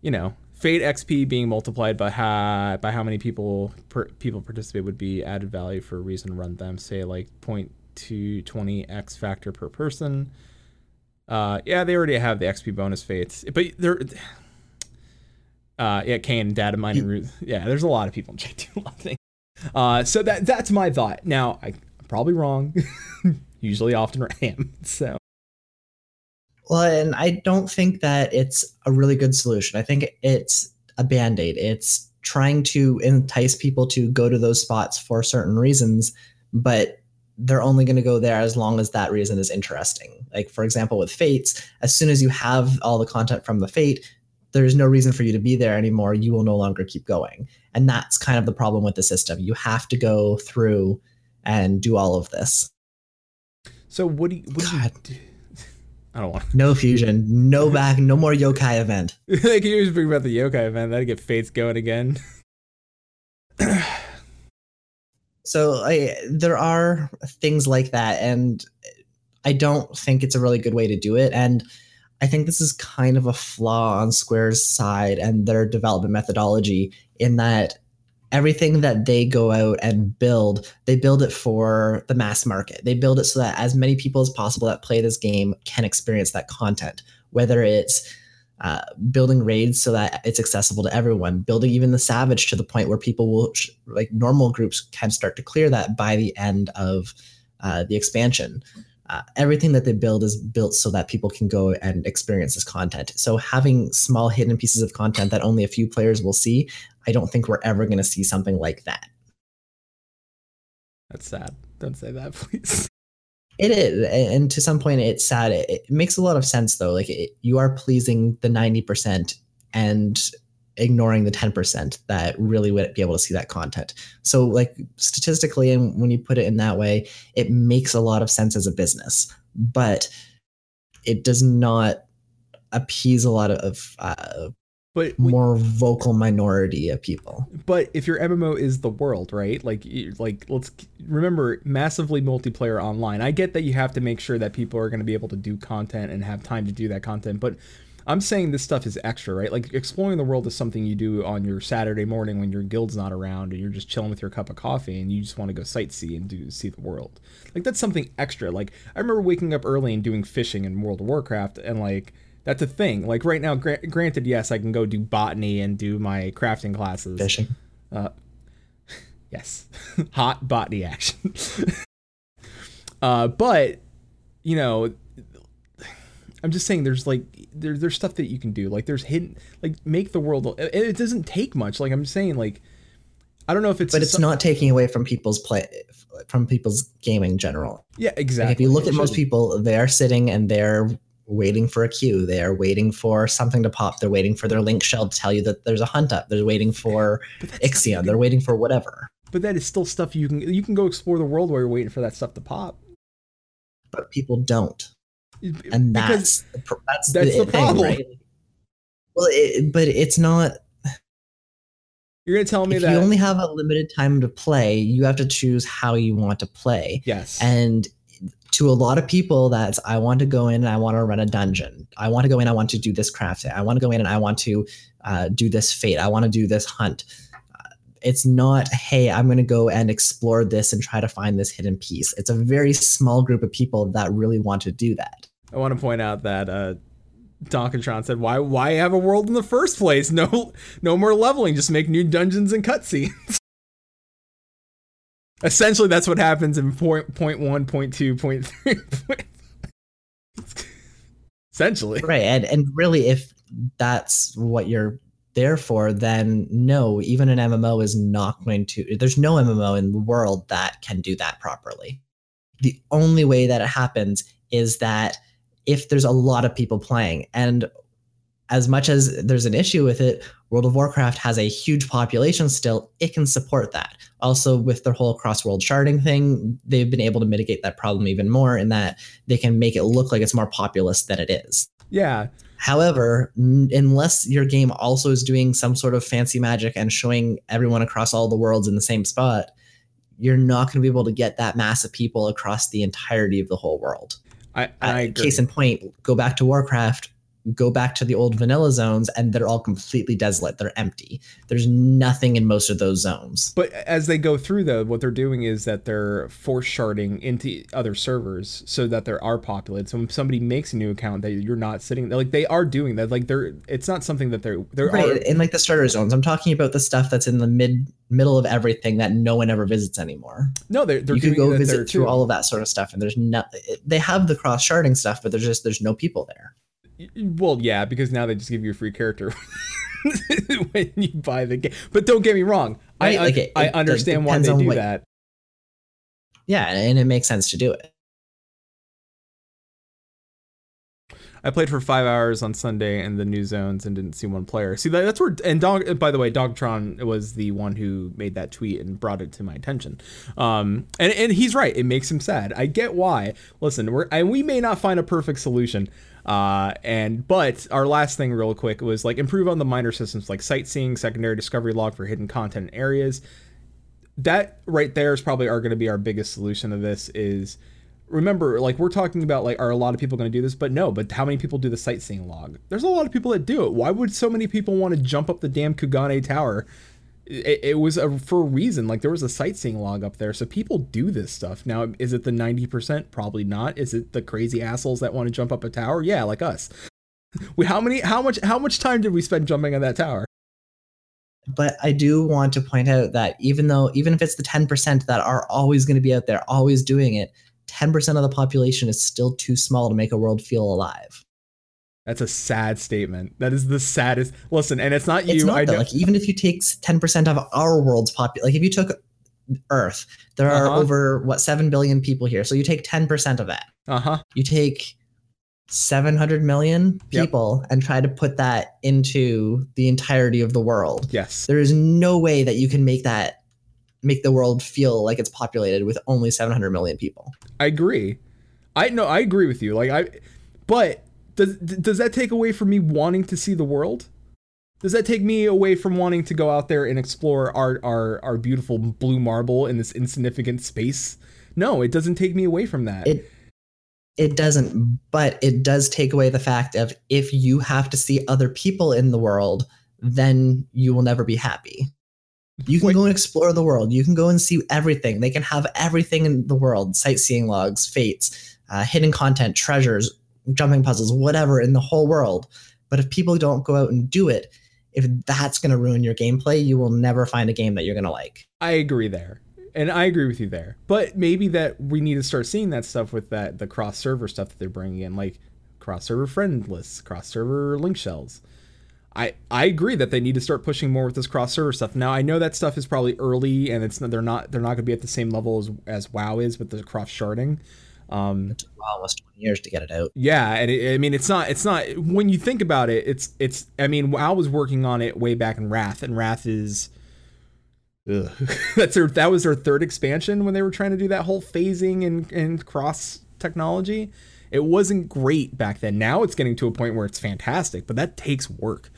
you know, Fate XP being multiplied by how by how many people per, people participate would be added value for a reason to run them. Say like 0.220 X factor per person. Uh, yeah, they already have the XP bonus fates, but they're. Uh, yeah, Kane, data mining root. Yeah, there's a lot of people in chat do a lot of things. Uh, so that that's my thought. Now I, I'm probably wrong. Usually, often I am. So Well, and I don't think that it's a really good solution. I think it's a band aid. It's trying to entice people to go to those spots for certain reasons, but they're only going to go there as long as that reason is interesting. Like, for example, with Fates, as soon as you have all the content from the Fate, there's no reason for you to be there anymore. You will no longer keep going. And that's kind of the problem with the system. You have to go through and do all of this. so what do you, what do you God. do? I don't want. No fusion, no back, no more yokai event. they can always bring about the yokai event. That'd get Fates going again. so I, there are things like that and i don't think it's a really good way to do it and i think this is kind of a flaw on square's side and their development methodology in that everything that they go out and build they build it for the mass market. They build it so that as many people as possible that play this game can experience that content whether it's uh, building raids so that it's accessible to everyone building even the savage to the point where people will sh- like normal groups can start to clear that by the end of uh, the expansion uh, everything that they build is built so that people can go and experience this content so having small hidden pieces of content that only a few players will see i don't think we're ever going to see something like that That's sad. Don't say that, please. It is, and to some point, it's sad. It, it makes a lot of sense, though. Like it, you are pleasing the ninety percent and ignoring the ten percent that really wouldn't be able to see that content. So, like statistically, and when you put it in that way, it makes a lot of sense as a business, but it does not appease a lot of uh, But we- more vocal minority of people. but if your MMO is the world, right? Like like let's remember massively multiplayer online. I get that you have to make sure that people are going to be able to do content and have time to do that content, but I'm saying this stuff is extra, right? Like exploring the world is something you do on your Saturday morning when your guild's not around and you're just chilling with your cup of coffee and you just want to go sightsee and do see the world. Like that's something extra. Like I remember waking up early and doing fishing in World of Warcraft and like that's a thing. Like right now, gra- granted, yes, I can go do botany and do my crafting classes. Fishing. Yes. Hot botany action. uh, but you know, I'm just saying there's like there, there's stuff that you can do. Like there's hidden like make the world it, it doesn't take much. Like I'm saying like I don't know if it's But it's some- not taking away from people's play, from people's gaming in general. Yeah, exactly. Like if you look It at most people, they are sitting and they're waiting for a queue. They are waiting for something to pop. They're waiting for their link shell to tell you that there's a hunt up. They're waiting for But that's stuff you Ixion. can- They're waiting for whatever. But that is still stuff you can you can go explore the world while you're waiting for that stuff to pop. But people don't, and that's the, that's, that's the, the thing, problem. right? Well, it, but it's not. you're gonna tell me If that you only have a limited time to play, you have to choose how you want to play. yes. And to a lot of people, that's I want to go in and I want to run a dungeon. I want to go in. I want to do this crafting. I want to go in and I want to uh, do this fate. I want to do this hunt. Uh, It's not, hey, I'm going to go and explore this and try to find this hidden piece. It's a very small group of people that really want to do that. I want to point out that uh Donkatron said, "Why why have a world in the first place? No no more leveling. Just make new dungeons and cutscenes." Essentially, that's what happens in point point one, point two, point three. Essentially, Right. And, and really, if that's what you're there for, then no, even an MMO is not going to, there's no MMO in the world that can do that properly. The only way that it happens is that if there's a lot of people playing. And as much as there's an issue with it, World of Warcraft has a huge population still. It can support that. Also, with their whole cross world sharding thing, they've been able to mitigate that problem even more in that they can make it look like it's more populous than it is. yeah. However, n- unless your game also is doing some sort of fancy magic and showing everyone across all the worlds in the same spot, you're not going to be able to get that mass of people across the entirety of the whole world. I, I Uh, case in point, go back to Warcraft. Go back to the old vanilla zones and they're all completely desolate. They're empty. There's nothing in most of those zones. But as they go through, though, what they're doing is that they're force sharding into other servers so that there are populated. So when somebody makes a new account, that you're not sitting like they are doing that. Like they're, it's not something that they're they're Right. are, In like the starter zones. I'm talking about the stuff that's in the mid middle of everything that no one ever visits anymore. no, they're they're you go visit through too. all of that sort of stuff and there's no they have the cross sharding stuff, but there's just there's no people there. Well, yeah, because now they just give you a free character when you buy the game. But don't get me wrong, I Right, like, it- I it understand why they do what- that. Yeah, and it makes sense to do it. I played for five hours on Sunday in the new zones and didn't see one player. See, that, that's where and dog. By the way, Dogtron was the one who made that tweet and brought it to my attention. Um, and and he's right. It makes him sad. I get why. Listen, we're and we may not find a perfect solution. Uh, and but our last thing, real quick, was like improve on the minor systems like sightseeing, secondary discovery log for hidden content areas. That right there is probably are going to be our biggest solution to this. Is remember like we're talking about like are a lot of people going to do this but no but how many people do the sightseeing log there's a lot of people that do it why would so many people want to jump up the damn kugane tower it, it was a, for a reason like there was a sightseeing log up there so people do this stuff. Now is it the 90% probably not. Is it the crazy assholes that want to jump up a tower? Yeah like us. We, how many how much how much time did we spend jumping on that tower? But I do want to point out that even though even if it's the 10% that are always going to be out there, always doing it, 10% of the population is still too small to make a world feel alive. That's a sad statement that is the saddest listen and it's not you It's not i though. know Like even if you take 10% of our world's population, like if you took Earth, there are Uh-huh. over what 7 billion people here. So you take 10% of that. uh-huh You take 700 million Yep. people and try to put that into the entirety of the world. yes There is no way that you can make that make the world feel like it's populated with only 700 million people. I agree. I no, I agree with you. Like I, but does does that take away from me wanting to see the world? Does that take me away from wanting to go out there and explore our our our beautiful blue marble in this insignificant space? No, it doesn't take me away from that. It it doesn't, but it does take away the fact of if you have to see other people in the world, then you will never be happy. You can Wait. go and explore the world. You can go and see everything. They can have everything in the world sightseeing logs, fates, uh, hidden content, treasures, jumping puzzles, whatever in the whole world. But if people don't go out and do it, if that's going to ruin your gameplay, you will never find a game that you're going to like. I agree there. And I agree with you there. But maybe that we need to start seeing that stuff with that the cross server stuff that they're bringing in like cross server friend lists, cross server link shells. I I agree that they need to start pushing more with this cross server stuff. Now I know that stuff is probably early and it's they're not they're not going to be at the same level as as WoW is with the cross sharding. Um, It took almost 20 years to get it out. yeah, and it, I mean it's not it's not when you think about it, it's it's I mean I was working on it way back in Wrath, and Wrath is ugh. that's their that was their third expansion when they were trying to do that whole phasing and and cross technology. It wasn't great back then. Now it's getting to a point where it's fantastic, but that takes work.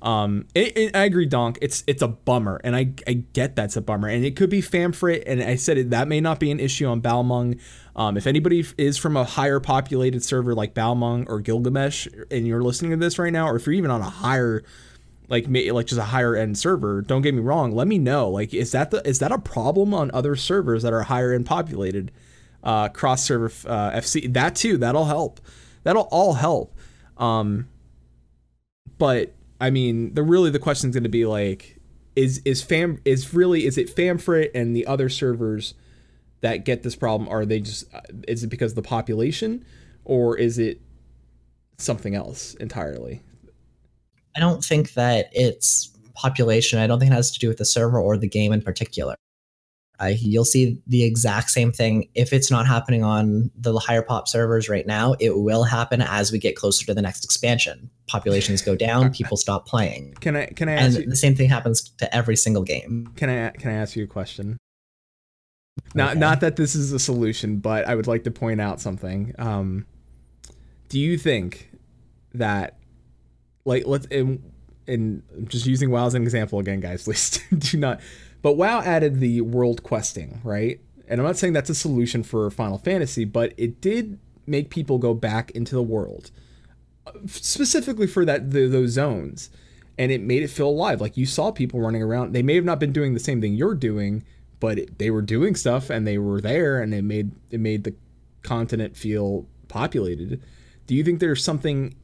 Um, it, it- I agree, Donk. It's it's a bummer, and I I get that's a bummer, and it could be Famfrit, and I said it, that may not be an issue on Balmung. Um, if anybody is from a higher populated server like Balmung or Gilgamesh, and you're listening to this right now, or if you're even on a higher like like just a higher end server don't get me wrong let me know. Like is that the is that a problem on other servers that are higher end populated? Uh cross server uh, fc that too that'll help. That'll all help. Um but i mean the really the question's going to be like is is fam is really is it famfrit and the other servers that get this problem are they just uh, is it because of the population or is it something else entirely I don't think that it's population. I don't think it has to do with the server or the game in particular. Uh, you'll see the exact same thing if it's not happening on the higher pop servers right now. It will happen as we get closer to the next expansion. Populations go down, people stop playing, can i can i and ask you the same thing happens to every single game. Can I can I ask you a question? Not Okay. not that this is a solution, but I would like to point out something. Um, do you think that, like, let's and, I'm just using WoW as an example again, guys. Please do not. But WoW added the world questing, right? And I'm not saying that's a solution for Final Fantasy, but it did make people go back into the world specifically for that the, those zones and it made it feel alive like you saw people running around they may have not been doing the same thing you're doing but it, they were doing stuff and they were there and it made it made the continent feel populated. Do you think there's something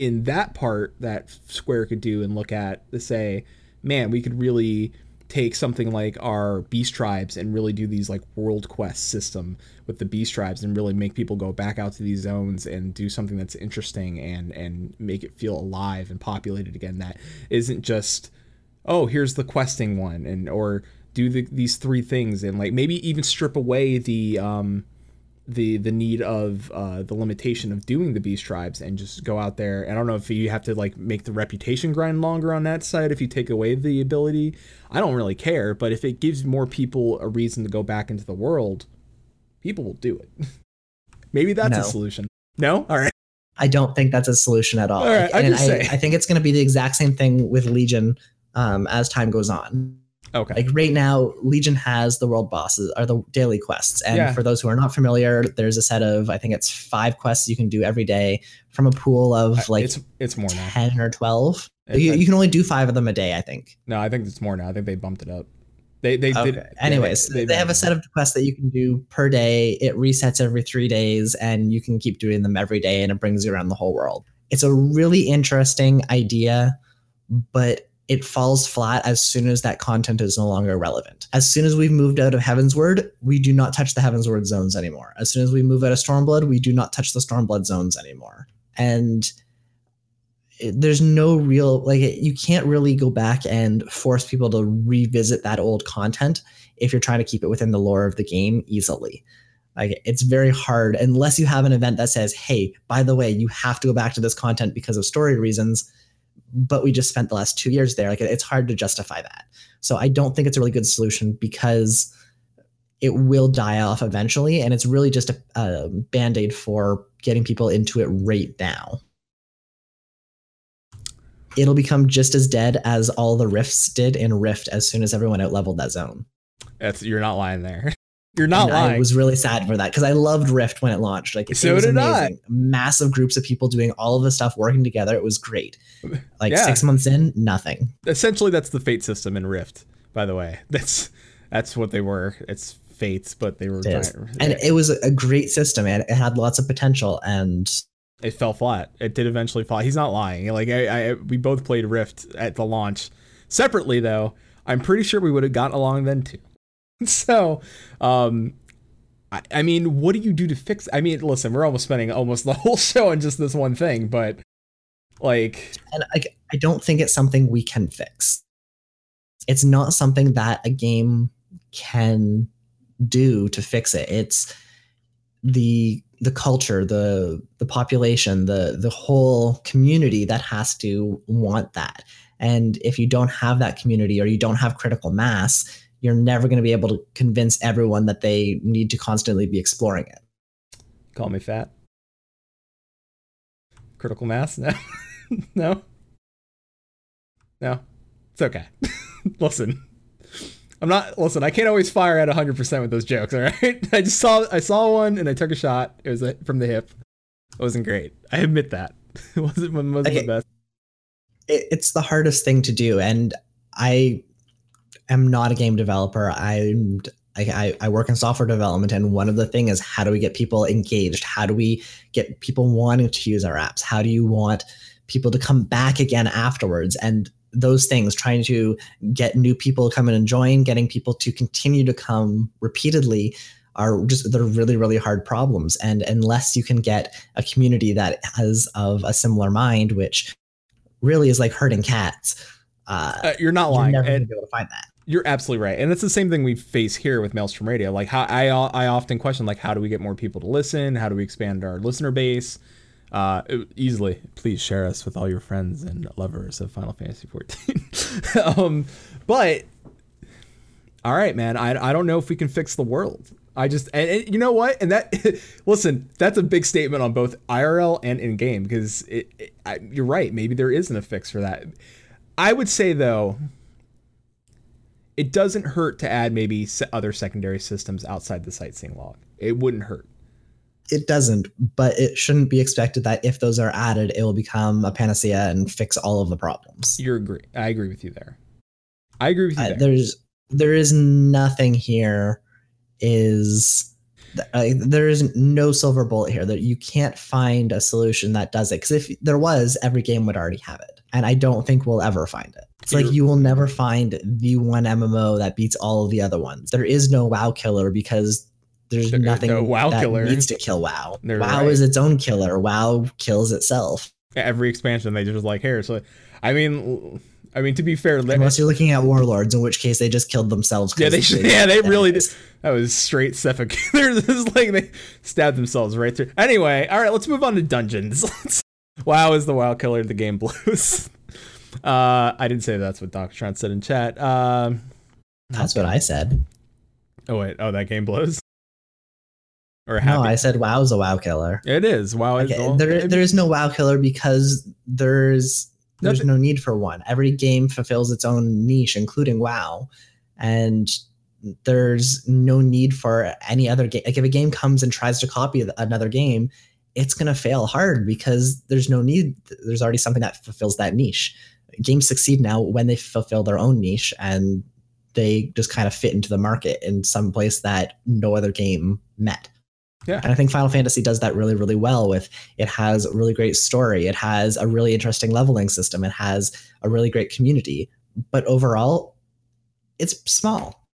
in that part that square could do and look at to say man we could really take something like our beast tribes and really do these like world quest system with the beast tribes and really make people go back out to these zones and do something that's interesting and and make it feel alive and populated again that isn't just oh here's the questing one and or do the, these three things and like maybe even strip away the um the the need of uh, the limitation of doing the beast tribes and just go out there. I don't know if you have to like make the reputation grind longer on that side if you take away the ability. I don't really care, but if it gives more people a reason to go back into the world, people will do it. Maybe that's No. a solution. No, all right. I don't think that's a solution at all. All right, and I. I think it's going to be the exact same thing with Legion um, as time goes on. Okay. Like right now, Legion has the world bosses or the daily quests, and Yeah. for those who are not familiar, there's a set of I think it's five quests you can do every day from a pool of uh, like it's it's more now. ten or twelve. You, you can only do five of them a day, I think. No, I think it's more now. I think they bumped it up. They they Okay. did. Anyways, they, have a set of quests that you can do per day. It resets every three days, and you can keep doing them every day, and it brings you around the whole world. It's a really interesting idea, but it falls flat as soon as that content is no longer relevant. As soon as we've moved out of Heavensward, we do not touch the Heavensward zones anymore. As soon as we move out of Stormblood, we do not touch the Stormblood zones anymore. And it- there's no real like you can't really go back and force people to revisit that old content if you're trying to keep it within the lore of the game easily. Like it's very hard unless you have an event that says, "Hey, by the way, you have to go back to this content because of story reasons." But we just spent the last two years there. Like it's hard to justify that. So I don't think it's a really good solution because it will die off eventually, and it's really just a, a band aid for getting people into it right now. It'll become just as dead as all the rifts did in Rift as soon as everyone out leveled that zone. That's you're not lying there. You're not And I was really sad for that because I loved Rift when it launched. Like, So it was did I. Massive groups of people doing all of the stuff, working together. It was great. Like Yeah. six months in, nothing. Essentially, that's the fate system in Rift. By the way, that's that's what they were. It's fates, but they were. It trying- And it was a great system. and It had lots of potential. And it fell flat. It did eventually fall. He's not lying. Like I, I we both played Rift at the launch separately though. I'm pretty sure we would have gotten along then too. So, um I, I mean, what do you do to fix I mean, listen, we're almost spending almost the whole show on just this one thing, but like and I, I don't think it's something we can fix. It's not something that a game can do to fix it. It's the the culture, the the population, the the whole community that has to want that. And if you don't have that community or you don't have critical mass, you're never going to be able to convince everyone that they need to constantly be exploring it. call me fat. Critical mass? No. no. No. It's okay. listen. I'm not listen, I can't always fire at 100% with those jokes, all right? I just saw I saw one and I took a shot. It was uh, from the hip. It wasn't great. I admit that. It wasn't, wasn't Okay. the best. it, it's the hardest thing to do and i am not a game developer. I'm I, I work in software development and one of the things is how do we get people engaged? How do we get people wanting to use our apps? How do you want people to come back again afterwards? And those things trying to get new people to come in and join getting people to continue to come repeatedly are just they're really really hard problems. And unless you can get a community that has of a similar mind which really is like herding cats uh, Uh, you're not lying. you're never going And to be able to find that you're absolutely right. And it's the same thing we face here with Maelstrom Radio. Like how I I often question like how do we get more people to listen? How do we expand our listener base? Uh, easily, please share us with all your friends and lovers of Final Fantasy 14. um, but all right, man. I, I don't know if we can fix the world. I just and, and you know what? And that listen, that's a big statement on both IRL and in game because it, it I, you're right. Maybe there isn't a fix for that. I would say though, it doesn't hurt to add maybe other secondary systems outside the sightseeing log. It wouldn't hurt. it doesn't, but it shouldn't be expected that if those are added, it will become a panacea and fix all of the problems. You're agree. I agree with you there. I agree with you Uh, there. there's there is nothing here is uh, there is no silver bullet here that you can't find a solution that does it because if there was every game would already have it and i don't think we'll ever find it it's like you will never find the one mmo that beats all of the other ones there is no wow killer because there's There- nothing no WoW that killer. needs to kill wow They're wow right. is its own killer wow kills itself Every expansion they just like here. So I mean, I mean to be fair, unless you're looking at warlords in which case they just killed themselves. yeah, they should, yeah, they really did. That was straight suffocate. There's just like they stabbed themselves right through. Anyway, all right, let's move on to dungeons. WoW is the WoW killer. The game blows. Uh, I didn't say that's what Doctor Doctron said in chat. Um, that's what i said oh wait, oh that game blows. Or No. I said WoW's a WoW killer. it is. WoW is. Okay, all- there, there is no WoW killer because there's there's Nothing- no need for one. Every game fulfills its own niche, including WoW, and there's no need for any other game. Like if a game comes and tries to copy another game, it's gonna fail hard because there's no need. There's already something that fulfills that niche. Games succeed now when they fulfill their own niche and they just kind of fit into the market in some place that no other game met. Yeah. And I think Final Fantasy does that really, really well with it has a really great story. It has a really interesting leveling system. It has a really great community. But overall, it's small.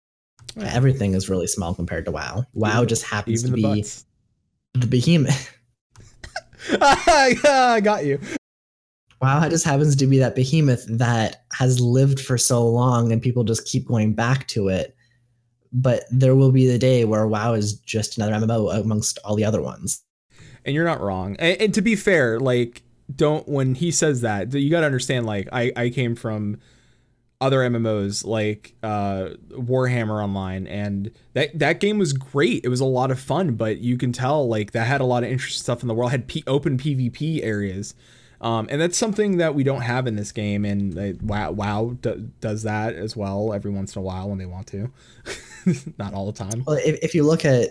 Yeah. Everything is really small compared to WoW. WoW just happens even to the be butts. the behemoth. I got you. WoW it just happens to be that behemoth that has lived for so long and people just keep going back to it. But there will be the day where WoW is just another MMO amongst all the other ones. and you're not wrong. And, and to be fair, like don't when he says that, you got to understand. Like I I came from other MMOs like uh, Warhammer Online, and that that game was great. It was a lot of fun, but you can tell like that had a lot of interesting stuff in the world. Had P- open PvP areas. Um, and that's something that we don't have in this game, and uh, WoW, WoW d- does that as well every once in a while when they want to, not all the time. Well, if, if you look at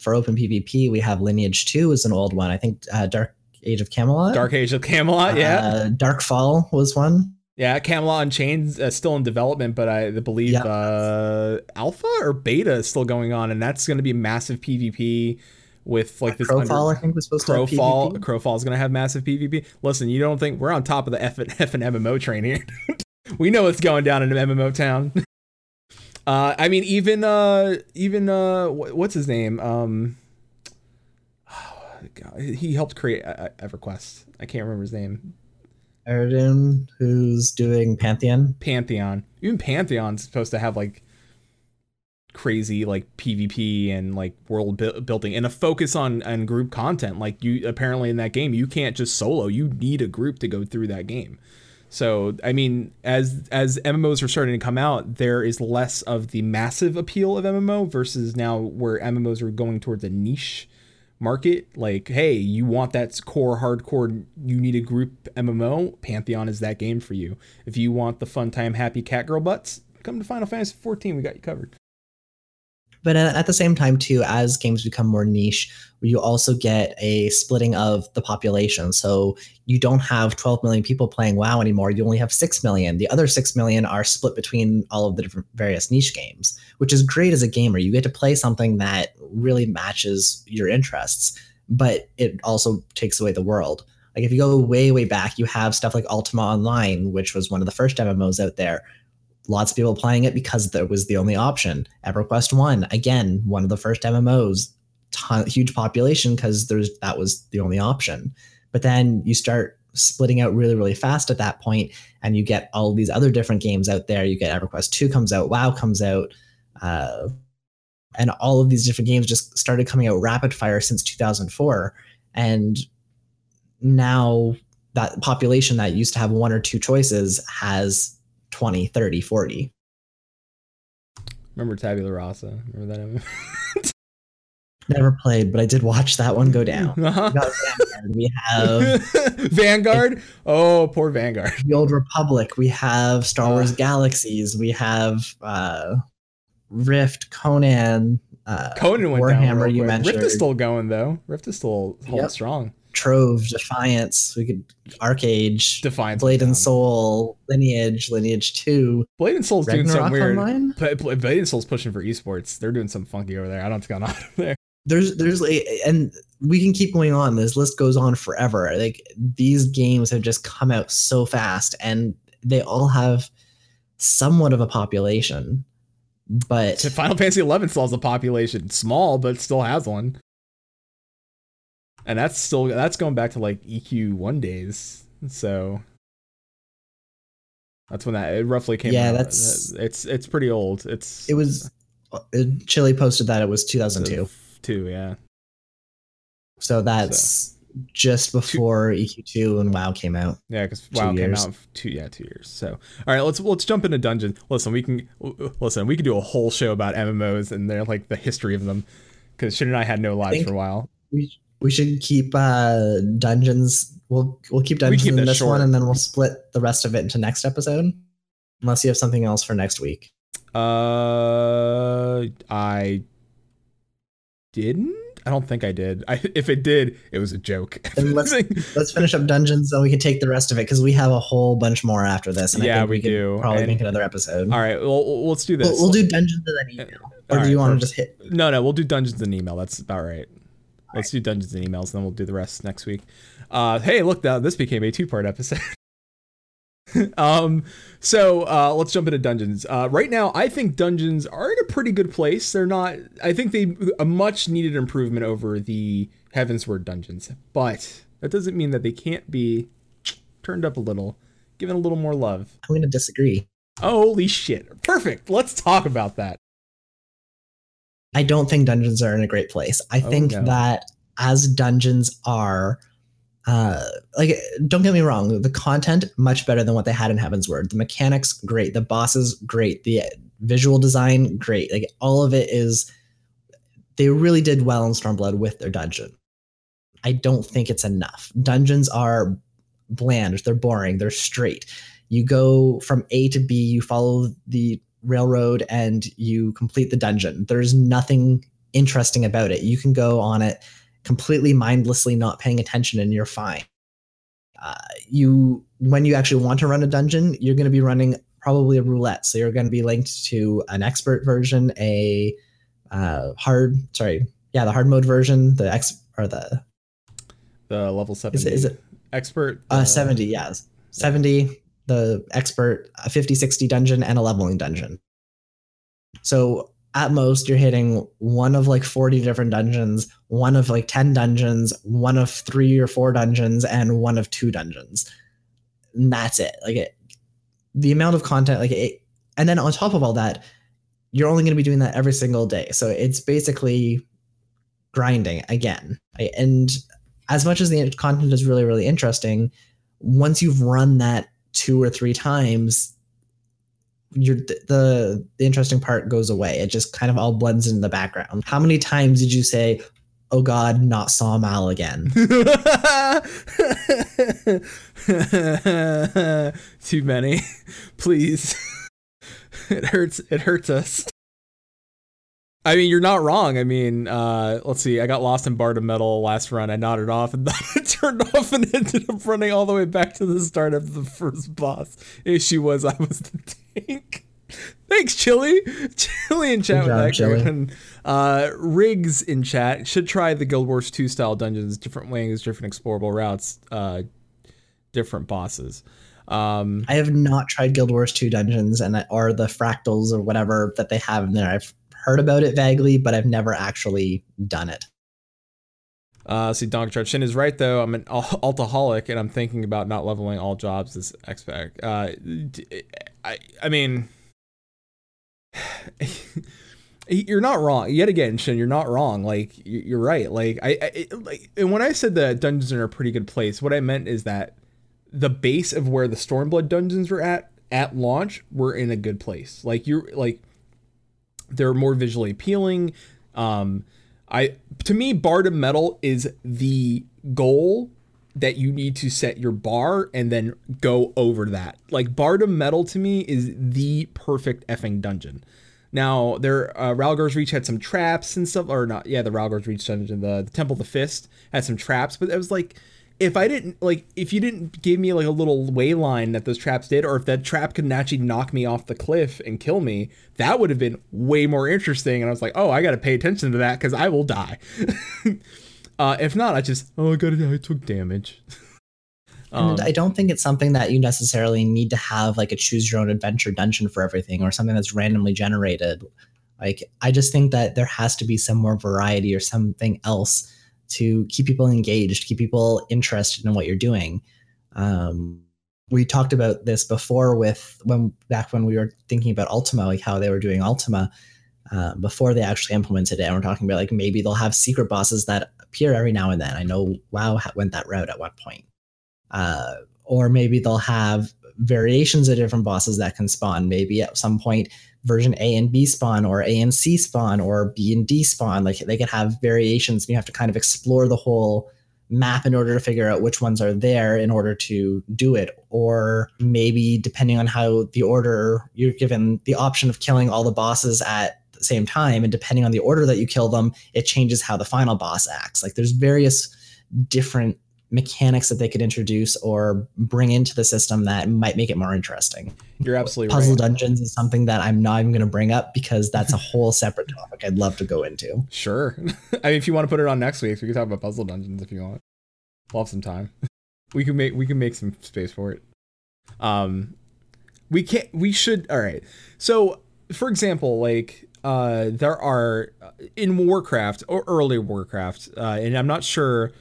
for Open PvP, we have Lineage 2 is an old one. I think uh, Dark Age of Camelot. Dark Age of Camelot, yeah, Uh, Dark Fall was one. Yeah, Camelot Unchained uh, still in development, but I believe Yeah. uh, alpha or beta is still going on, and that's going to be massive PvP with like this Crowfall, under- I think, was supposed to have Crowfall. PvP. Crowfall is going to have massive PvP. Listen, you don't think we're on top of the F and, F and MMO train here? we know what's going down in MMO town. uh, I mean, even uh, even uh, what's his name? Um, God, he helped create uh, EverQuest. I can't remember his name. Aradune, who's doing Pantheon. Pantheon. Even Pantheon's supposed to have like crazy like PvP and like world bu- building and a focus on on group content. Like you apparently in that game you can't just solo. You need a group to go through that game. So I mean, as as MMOs are starting to come out, there is less of the massive appeal of MMO versus now where MMOs are going towards a niche market. Like, hey, you want that core hardcore, you need a group MMO. Pantheon is that game for you. If you want the fun time, happy cat girl butts, come to Final Fantasy 14. We got you covered. But at at the same time, too, as games become more niche, you also get a splitting of the population. So you don't have 12 million people playing WoW anymore. You only have 6 million. The other 6 million are split between all of the different various niche games, which is great as a gamer. You get to play something that really matches your interests, but it also takes away the world. Like if you go way, way back, you have stuff like Ultima Online, which was one of the first MMOs out there lots of people playing it because that was the only option. EverQuest One, again, one of the first MMOs, ton, huge population because there's that was the only option. But then you start splitting out really, really fast at that point, and you get all these other different games out there. You get EverQuest Two comes out, WoW comes out, uh, and all of these different games just started coming out rapid fire since 2004, and now that population that used to have one or two choices has 20, 30, 40. Remember Tabula Rasa? Remember that? Never played, but I did watch that one go down. Uh-huh. We Vanguard, we have Vanguard. Oh, poor Vanguard. the Old Republic. We have Star Wars Uh. Galaxies. We have uh, Rift, Conan. Uh, Conan went down Warhammer, you mentioned. Rift is still going though. Rift is still holding Yep. strong. Trove, Defiance. We could ArcheAge, Defiance. Blade and. Soul, Lineage, Lineage Two. Blade and Soul's doing some Ragnarok weird. Online? Bla- Bla- Blade and Soul's pushing for esports. They're doing something funky over there. I don't know what's going on over there. There's there's like and we can keep going on. This list goes on forever. Like these games have just come out so fast and they all have somewhat of a population. But Final Fantasy XI still has a population, small but still has one, and that's still that's going back to like EQ one days. So that's when that it roughly came Yeah, out. that's- it's it's pretty old. It's it was uh, Chili posted that it was 2002. two, yeah. So that's just before EQ2 and WoW came out. Yeah, because Two WoW came out two yeah two years. So all right, let's let's jump into dungeons. Listen, we can listen. We could do a whole show about MMOs and their like the history of them. Because Shin and I had no lives for a while. We we should keep uh dungeons. We'll we'll keep dungeons keep in this short. one, and then we'll split the rest of it into next episode. Unless you have something else for next week. Uh, I didn't. I don't think I did. I, if it did, it was a joke. Let's let's finish up dungeons, then we can take the rest of it because we have a whole bunch more after this. And I Yeah, think we we, could do. Probably And- make another episode. All right, well, well, let's do this. We'll, we'll do dungeons and then email. Or All do you right, want to just hit? No, no, we'll do dungeons and email. That's about right. Let's do dungeons and emails, and then we'll do the rest next week. Uh, hey, look, now this became a two-part episode. um, so uh, let's jump into dungeons. Uh, right now, I think dungeons are in a pretty good place. They're not. I think they a much needed improvement over the Heavensward dungeons, but that doesn't mean that they can't be turned up a little, given a little more love. I'm to disagree. Holy shit! Perfect. Let's talk about that. I don't think dungeons are in a great place. I Oh, think no. that as dungeons are, uh, like, don't get me wrong, the content much better than what they had in Heavensward. The mechanics great, the bosses great, the visual design great. Like all of it is, they really did well in Stormblood with their dungeon. I don't think it's enough. Dungeons are bland, they're boring, they're straight. You go from A to B, you follow the railroad, and you complete the dungeon. There's nothing interesting about it. You can go on it completely mindlessly, not paying attention, and you're fine. Uh, you, when you actually want to run a dungeon, you're going to be running probably a roulette. So you're going to be linked to an expert version, a uh, hard, sorry, yeah, the hard mode version, the ex or the The level seven. is it, is it expert? uh, 70, yes. 70, the expert, a 50 60 dungeon, and a leveling dungeon. So at most, you're hitting one of like 40 different dungeons, one of like 10 dungeons, one of three or four dungeons, and one of two dungeons. And that's it. Like it, the amount of content, like it, and then on top of all that, you're only going to be doing that every single day. So it's basically grinding again. And as much as the content is really, really interesting, once you've run that two or three times, the the interesting part goes away. It just kind of all blends into the background. How many times did you say, "Oh God, not Sohm Al again"? Too many. Please. it hurts it hurts us. I mean, you're not wrong. I mean, uh, let's see. I got lost in Bardam's Mettle last run. I nodded off and it turned off and ended up running all the way back to the start of the first boss. Issue was I was the tank. Thanks, Chili. Chili in chat Good with job, that. Chili. And, uh, Riggs in chat should try the Guild Wars 2 style dungeons, different wings, different explorable routes, uh, different bosses. Um, I have not tried Guild Wars 2 dungeons and or the fractals or whatever that they have in there. I've heard about it vaguely, but I've never actually done it. Uh, see, Donk Chart Shin is right though. I'm an al- altaholic, and I'm thinking about not leveling all jobs as expect. Uh, I, I mean, you're not wrong. Yet again, Shin, you're not wrong. Like you- you're right. Like I, I like, and when I said that dungeons are in a pretty good place, what I meant is that the base of where the Stormblood dungeons were at at launch were in a good place. Like you're like they're more visually appealing. Um, I to me, Bardam's Mettle is the goal that you need to set your bar and then go over that. Like Bardam's Mettle to me is the perfect effing dungeon. Now, their uh, Rhalgr's Reach had some traps and stuff, or not? Yeah, the Rhalgr's Reach dungeon, the, the Temple of the Fist had some traps, but it was like, if I didn't like, if you didn't give me like a little way line that those traps did, or if that trap could actually knock me off the cliff and kill me, that would have been way more interesting. And I was like, oh, I got to pay attention to that because I will die. uh, if not, I just, oh, I got I took damage. And Um, I don't think it's something that you necessarily need to have like a choose your own adventure dungeon for everything or something that's randomly generated. Like I just think that there has to be some more variety or something else to keep people engaged, keep people interested in what you're doing. Um, we talked about this before with when back when we were thinking about Ultima, like how they were doing Ultima uh, before they actually implemented it. And we're talking about like maybe they'll have secret bosses that appear every now and then. I know WoW went that route at one point uh, or maybe they'll have variations of different bosses that can spawn. Maybe at some point, version A and B spawn, or A and C spawn, or B and D spawn. Like they could have variations. And you have to kind of explore the whole map in order to figure out which ones are there in order to do it. Or maybe depending on how the order you're given the option of killing all the bosses at the same time, and depending on the order that you kill them, it changes how the final boss acts. Like there's various different mechanics that they could introduce or bring into the system that might make it more interesting. you're absolutely right. Puzzle right. dungeons is something that I'm not even going to bring up because that's a whole separate topic I'd love to go into. Sure. I mean, if you want to put it on next week, we can talk about puzzle dungeons if you want. We'll have some time. We can make we can make some space for it. Um, we can't. We should. All right. So, for example, like uh, there are in Warcraft or early Warcraft, uh, and I'm not sure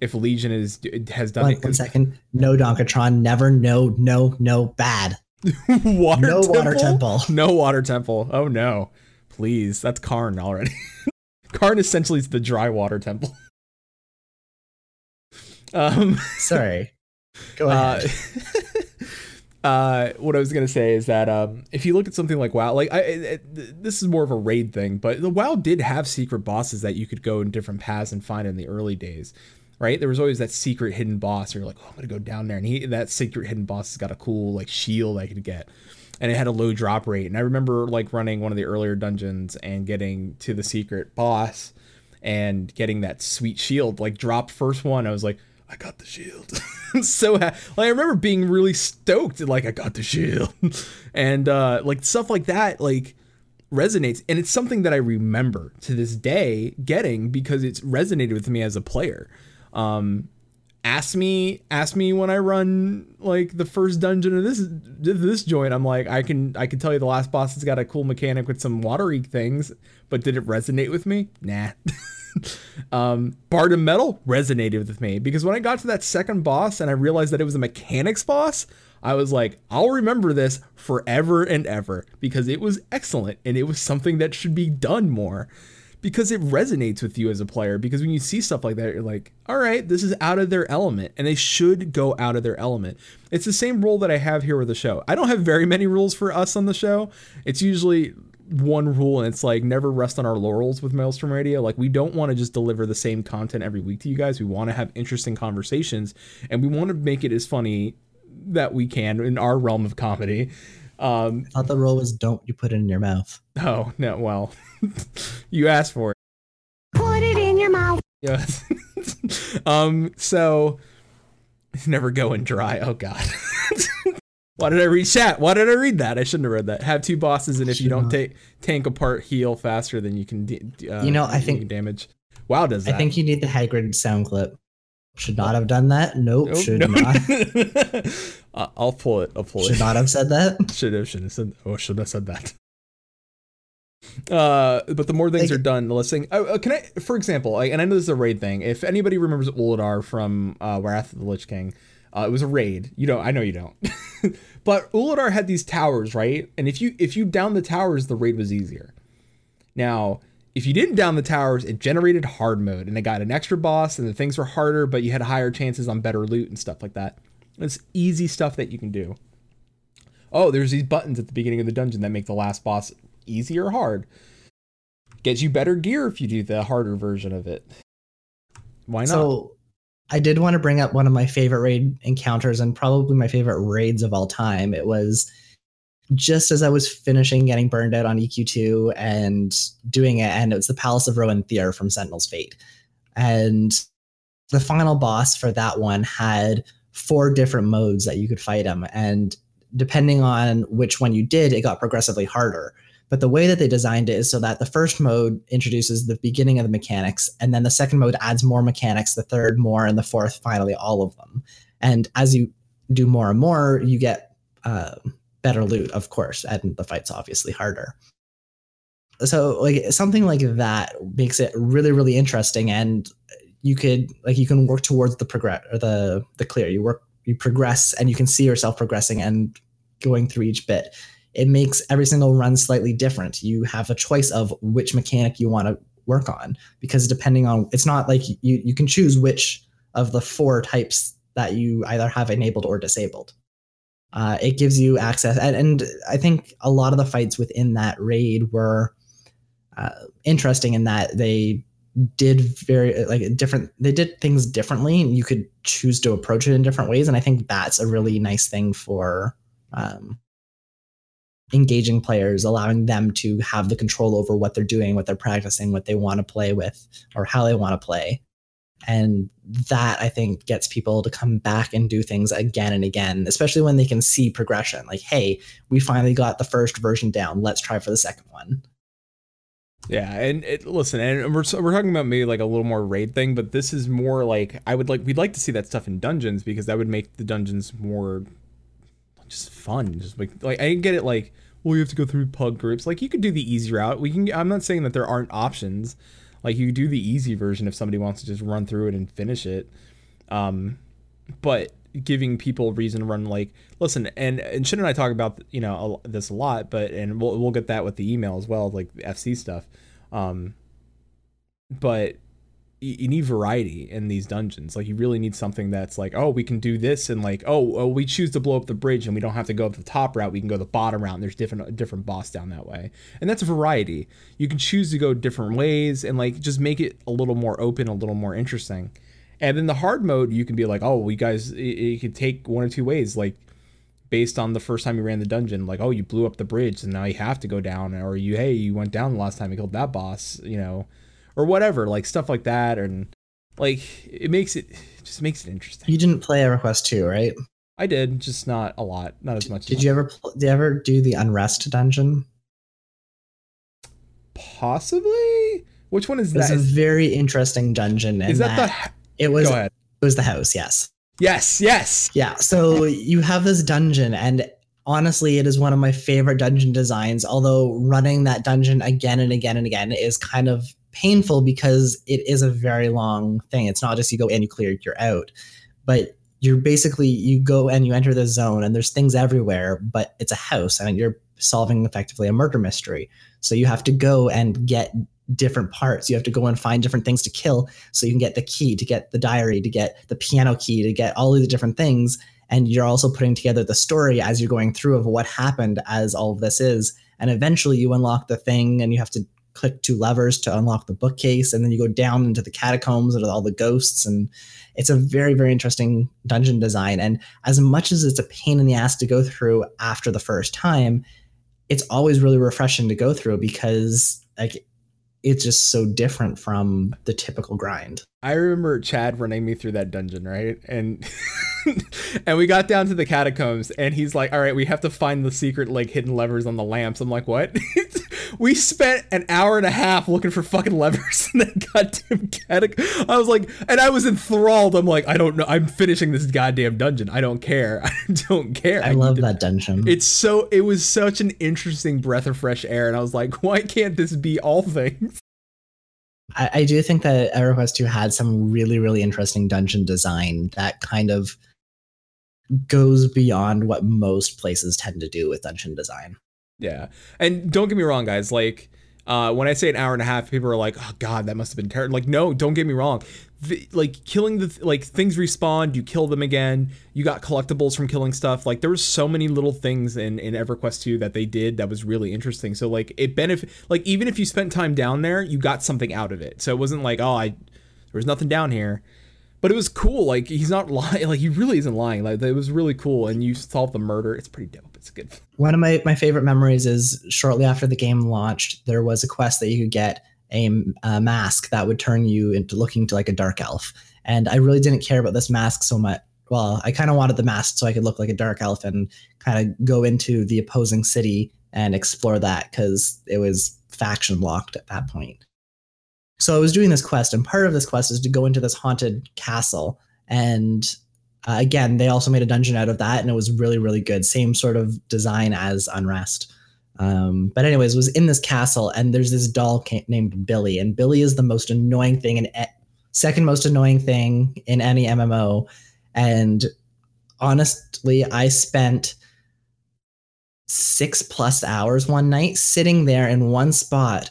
if Legion is has done One, it. one second. No Donkatron. Never. No. No. No. Bad. water No temple? water temple. No water temple. Oh no. Please. That's Qarn already. Qarn essentially is the dry water temple. Um Sorry. Go uh, ahead. uh what I was going to say is that um if you look at something like WoW, like I it- this is more of a raid thing, but the WoW did have secret bosses that you could go in different paths and find in the early days. Right? There was always that secret hidden boss you're like, "Oh, I'm to go down there." And he that secret hidden boss has got a cool like shield I could get. and it had a low drop rate. And I remember like running one of the earlier dungeons and getting to the secret boss and getting that sweet shield. Like drop first one, I was like, I got the shield. so ha- like I remember being really stoked, like I got the shield, and uh, like stuff like that, like resonates, and it's something that I remember to this day getting because it's resonated with me as a player. Um, ask me ask me when I run like the first dungeon of this this joint. I'm like I can I can tell you the last boss has got a cool mechanic with some watery things, but did it resonate with me? Nah. um, Bardam's Mettle resonated with me because when I got to that second boss and I realized that it was a mechanics boss, I was like, I'll remember this forever and ever because it was excellent and it was something that should be done more because it resonates with you as a player. Because when you see stuff like that, you're like, all right, this is out of their element, and they should go out of their element. It's the same rule that I have here with the show. I don't have very many rules for us on the show. It's usually one rule, and it's like never rest on our laurels with Maelstrom Radio. Like, we don't want to just deliver the same content every week to you guys. We want to have interesting conversations, and we want to make it as funny that we can in our realm of comedy. Um, I thought the rule was don't you put it in your mouth. oh, no, well, you asked for it. Put it in your mouth. Yes. um. So never going dry. Oh God. Why did I read chat? Why did I read that? I shouldn't have read that. Have two bosses, and if you don't not. take tank apart, heal faster than you can. d- d- Uh, You know, I think- damage. WoW does that. I think you need the Hagrid sound clip. Should not have done that. Nope. Nope, should nope. not. I'll pull it. I'll pull Should it. not have said that. Should have. Should have said. Oh, should have said that. Uh, but the more things Like- are done, the less thing. Oh, uh, can I, for example, like, and I know this is a raid thing. If anybody remembers Ulduar from uh, Wrath of the Lich King, uh, it was a raid. You don't. I know you don't. but Ulduar had these towers, right? And if you if you down the towers, the raid was easier. Now, if you didn't down the towers, it generated hard mode, and it got an extra boss, and the things were harder, but you had higher chances on better loot and stuff like that. It's easy stuff that you can do. Oh, there's these buttons at the beginning of the dungeon that make the last boss easy or hard. Gets you better gear if you do the harder version of it. Why not? So I did want to bring up one of my favorite raid encounters and probably my favorite raids of all time. It was just as I was finishing getting burned out on EQ2 and doing it, and it was the Palace of Roehn Theer from Sentinel's Fate. And the final boss for that one had four different modes that you could fight him. And depending on which one you did, it got progressively harder. But the way that they designed it is so that the first mode introduces the beginning of the mechanics, and then the second mode adds more mechanics, the third more, and the fourth finally all of them. And as you do more and more, you get uh, better loot, of course, and the fight's obviously harder. So like something like that makes it really, really interesting, and you could like you can work towards the progress or the the clear. You work you progress, and you can see yourself progressing and going through each bit. It makes every single run slightly different. You have a choice of which mechanic you want to work on because depending on it's not like you you can choose which of the four types that you either have enabled or disabled. Uh, it gives you access, and, and, I think a lot of the fights within that raid were uh, interesting in that they did very like different. They did things differently, and you could choose to approach it in different ways. And I think that's a really nice thing for um, engaging players, allowing them to have the control over what they're doing, what they're practicing, what they want to play with, or how they want to play and that i think gets people to come back and do things again and again especially when they can see progression like hey we finally got the first version down let's try for the second one yeah, and it, listen, and we're we're talking about maybe like a little more raid thing, but this is more like I would like we'd like to see that stuff in dungeons because that would make the dungeons more just fun. Just like like I get it, like well you have to go through pug groups. Like you could do the easy route. We can. I'm not saying that there aren't options, like you do the easy version if somebody wants to just run through it and finish it. Um, but giving people reason to run like listen and and and I talk about you know this a lot, but and we'll we'll get that with the email as well, like the FC stuff. Um, but you need variety in these dungeons. Like you really need something that's like, oh, we can do this, and like, oh, oh, we choose to blow up the bridge, and we don't have to go up the top route. We can go the bottom route. And there's different different boss down that way, and that's variety. You can choose to go different ways, and like just make it a little more open, a little more interesting. And then the hard mode, you can be like, oh, you guys, it, it could take one or two ways, like based on the first time you ran the dungeon, like, oh, you blew up the bridge, and now you have to go down, or you, hey, you went down the last time you killed that boss, you know or whatever, like stuff like that, and like it makes it, it just makes it interesting. You didn't play EverQuest 2, right? I did, just not a lot, not as much. Did as you ever did you ever do the Unrest dungeon? Possibly. Which one is it's that? It's a very interesting dungeon. Is that, that the? It was. Go ahead. It was the house. Yes. Yes. Yes. Yeah. So you have this dungeon, and honestly, it is one of my favorite dungeon designs. Although running that dungeon again and again and again is kind of painful because it is a very long thing. It's not just you go in, you clear, you're out. But you're basically you go and you enter the zone and there's things everywhere, but it's a house and you're solving effectively a murder mystery. So you have to go and get different parts. You have to go and find different things to kill so you can get the key, to get the diary, to get the piano key, to get all of the different things. And you're also putting together the story as you're going through of what happened as all of this is. And eventually you unlock the thing and you have to click two levers to unlock the bookcase, and then you go down into the catacombs with all the ghosts. And it's a very, very interesting dungeon design. And as much as it's a pain in the ass to go through after the first time, it's always really refreshing to go through because like it's just so different from the typical grind. I remember Chad running me through that dungeon, right? And and we got down to the catacombs and he's like, "All right, we have to find the secret like hidden levers on the lamps." I'm like, "What?" we spent an hour and a half looking for fucking levers in that goddamn catacomb. I was like, and I was enthralled. I'm like, I don't know. I'm finishing this goddamn dungeon. I don't care. I don't care. I, I love that dungeon. It's so. It was such an interesting breath of fresh air, and I was like, why can't this be all things? I, I do think that EverQuest 2 had some really, really interesting dungeon design that kind of goes beyond what most places tend to do with dungeon design. Yeah. And don't get me wrong, guys. Like, uh, when I say an hour and a half, people are like, "Oh God, that must have been terrible." Like, no, don't get me wrong. The, like killing the like things respawn, you kill them again. You got collectibles from killing stuff. Like there was so many little things in in EverQuest 2 that they did that was really interesting. So like it benefit like even if you spent time down there, you got something out of it. So it wasn't like, "Oh, I there was nothing down here." but it was cool. Like he's not lying. Like he really isn't lying. Like it was really cool, and you solved the murder. It's pretty dope. It's good. One of my, my favorite memories is shortly after the game launched, there was a quest that you could get a, a mask that would turn you into looking to like a dark elf. And I really didn't care about this mask so much. Well, I kind of wanted the mask so I could look like a dark elf and kind of go into the opposing city and explore that because it was faction locked at that point. So I was doing this quest, and part of this quest is to go into this haunted castle. And uh, again, they also made a dungeon out of that, and it was really, really good. Same sort of design as Unrest. Um, but anyways, was in this castle, and there's this doll ca- named Billy, and Billy is the most annoying thing and second most annoying thing in any MMO. And honestly, I spent six plus hours one night sitting there in one spot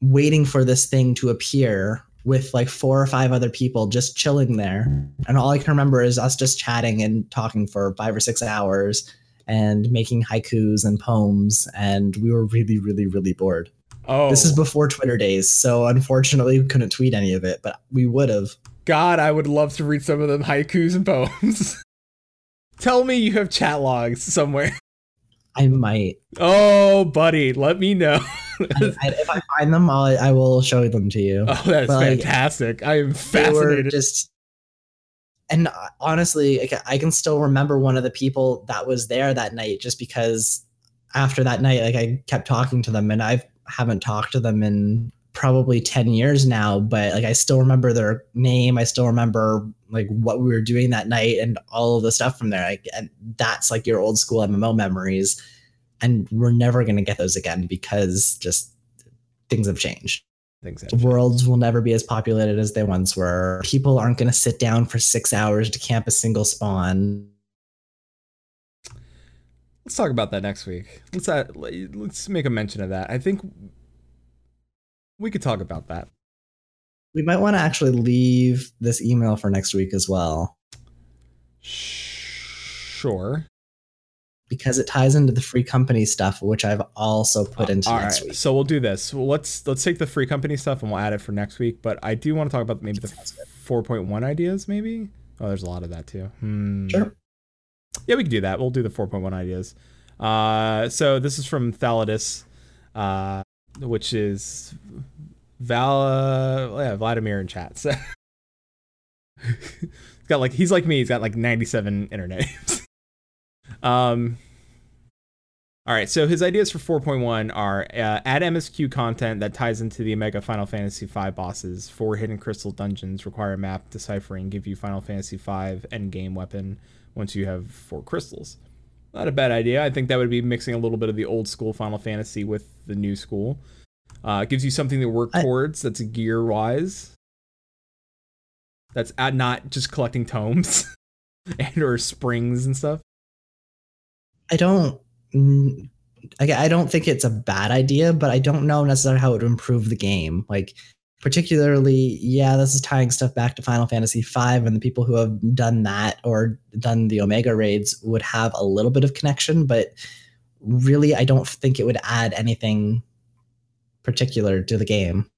waiting for this thing to appear with like four or five other people just chilling there. And all I can remember is us just chatting and talking for five or six hours and making haikus and poems. And we were really, really, really bored. Oh, This is before Twitter days. So unfortunately, we couldn't tweet any of it, but we would have. God, I would love to read some of them haikus and poems. Tell me you have chat logs somewhere. I might. Oh, buddy, let me know. I, I, if I find them, I'll, I will show them to you. oh, that's But, like, fantastic. I am fascinated. just and uh, honestly i can still remember one of the people that was there that night just because after that night like i kept talking to them and i haven't talked to them in probably 10 years now but like i still remember their name i still remember like what we were doing that night and all of the stuff from there like and that's like your old school mmo memories and we're never going to get those again because just things have changed Things have changed. worlds will never be as populated as they once were. People aren't going to sit down for six hours to camp a single spawn. Let's talk about that next week. Let's uh, let's make a mention of that. I think we could talk about that. We might want to actually leave this email for next week as well Sure. Because it ties into the free company stuff, which I've also put into All next right, week. so we'll do this. Well, let's let's take the free company stuff and we'll add it for next week. But I do want to talk about maybe the 4.1 ideas. Maybe. Oh, there's a lot of that too. Hmm. Sure. Yeah, we can do that. We'll do the 4.1 ideas. Uh, so this is from Thalidus, uh, which is Val, uh, yeah, Vladimir in chat. So he's got like he's like me. He's got like 97 internet names. um. All right, so his ideas for 4.1 are uh, add MSQ content that ties into the Omega Final Fantasy V bosses. Four hidden crystal dungeons require map deciphering, give you Final Fantasy V end game weapon once you have four crystals. Not a bad idea. I think that would be mixing a little bit of the old school Final Fantasy with the new school. Uh, it gives you something to work I- towards that's gear wise. That's at not just collecting tomes and or springs and stuff. I don't. I don't think it's a bad idea, but I don't know necessarily how it would improve the game. Like, particularly, yeah, this is tying stuff back to Final Fantasy V, and the people who have done that or done the Omega raids would have a little bit of connection, but really, I don't think it would add anything particular to the game.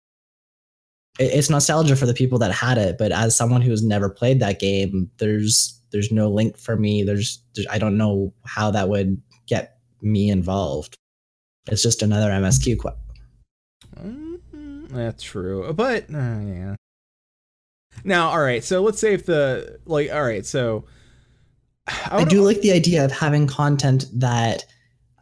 It- It's nostalgia for the people that had it, but as someone who's never played that game, there's there's no link for me. There's, there's I don't know how that would get me involved. It's just another MSQ quest. Mm, That's true, but uh, yeah. Now, all right. So let's say if the like, all right. So I do like the idea of having content that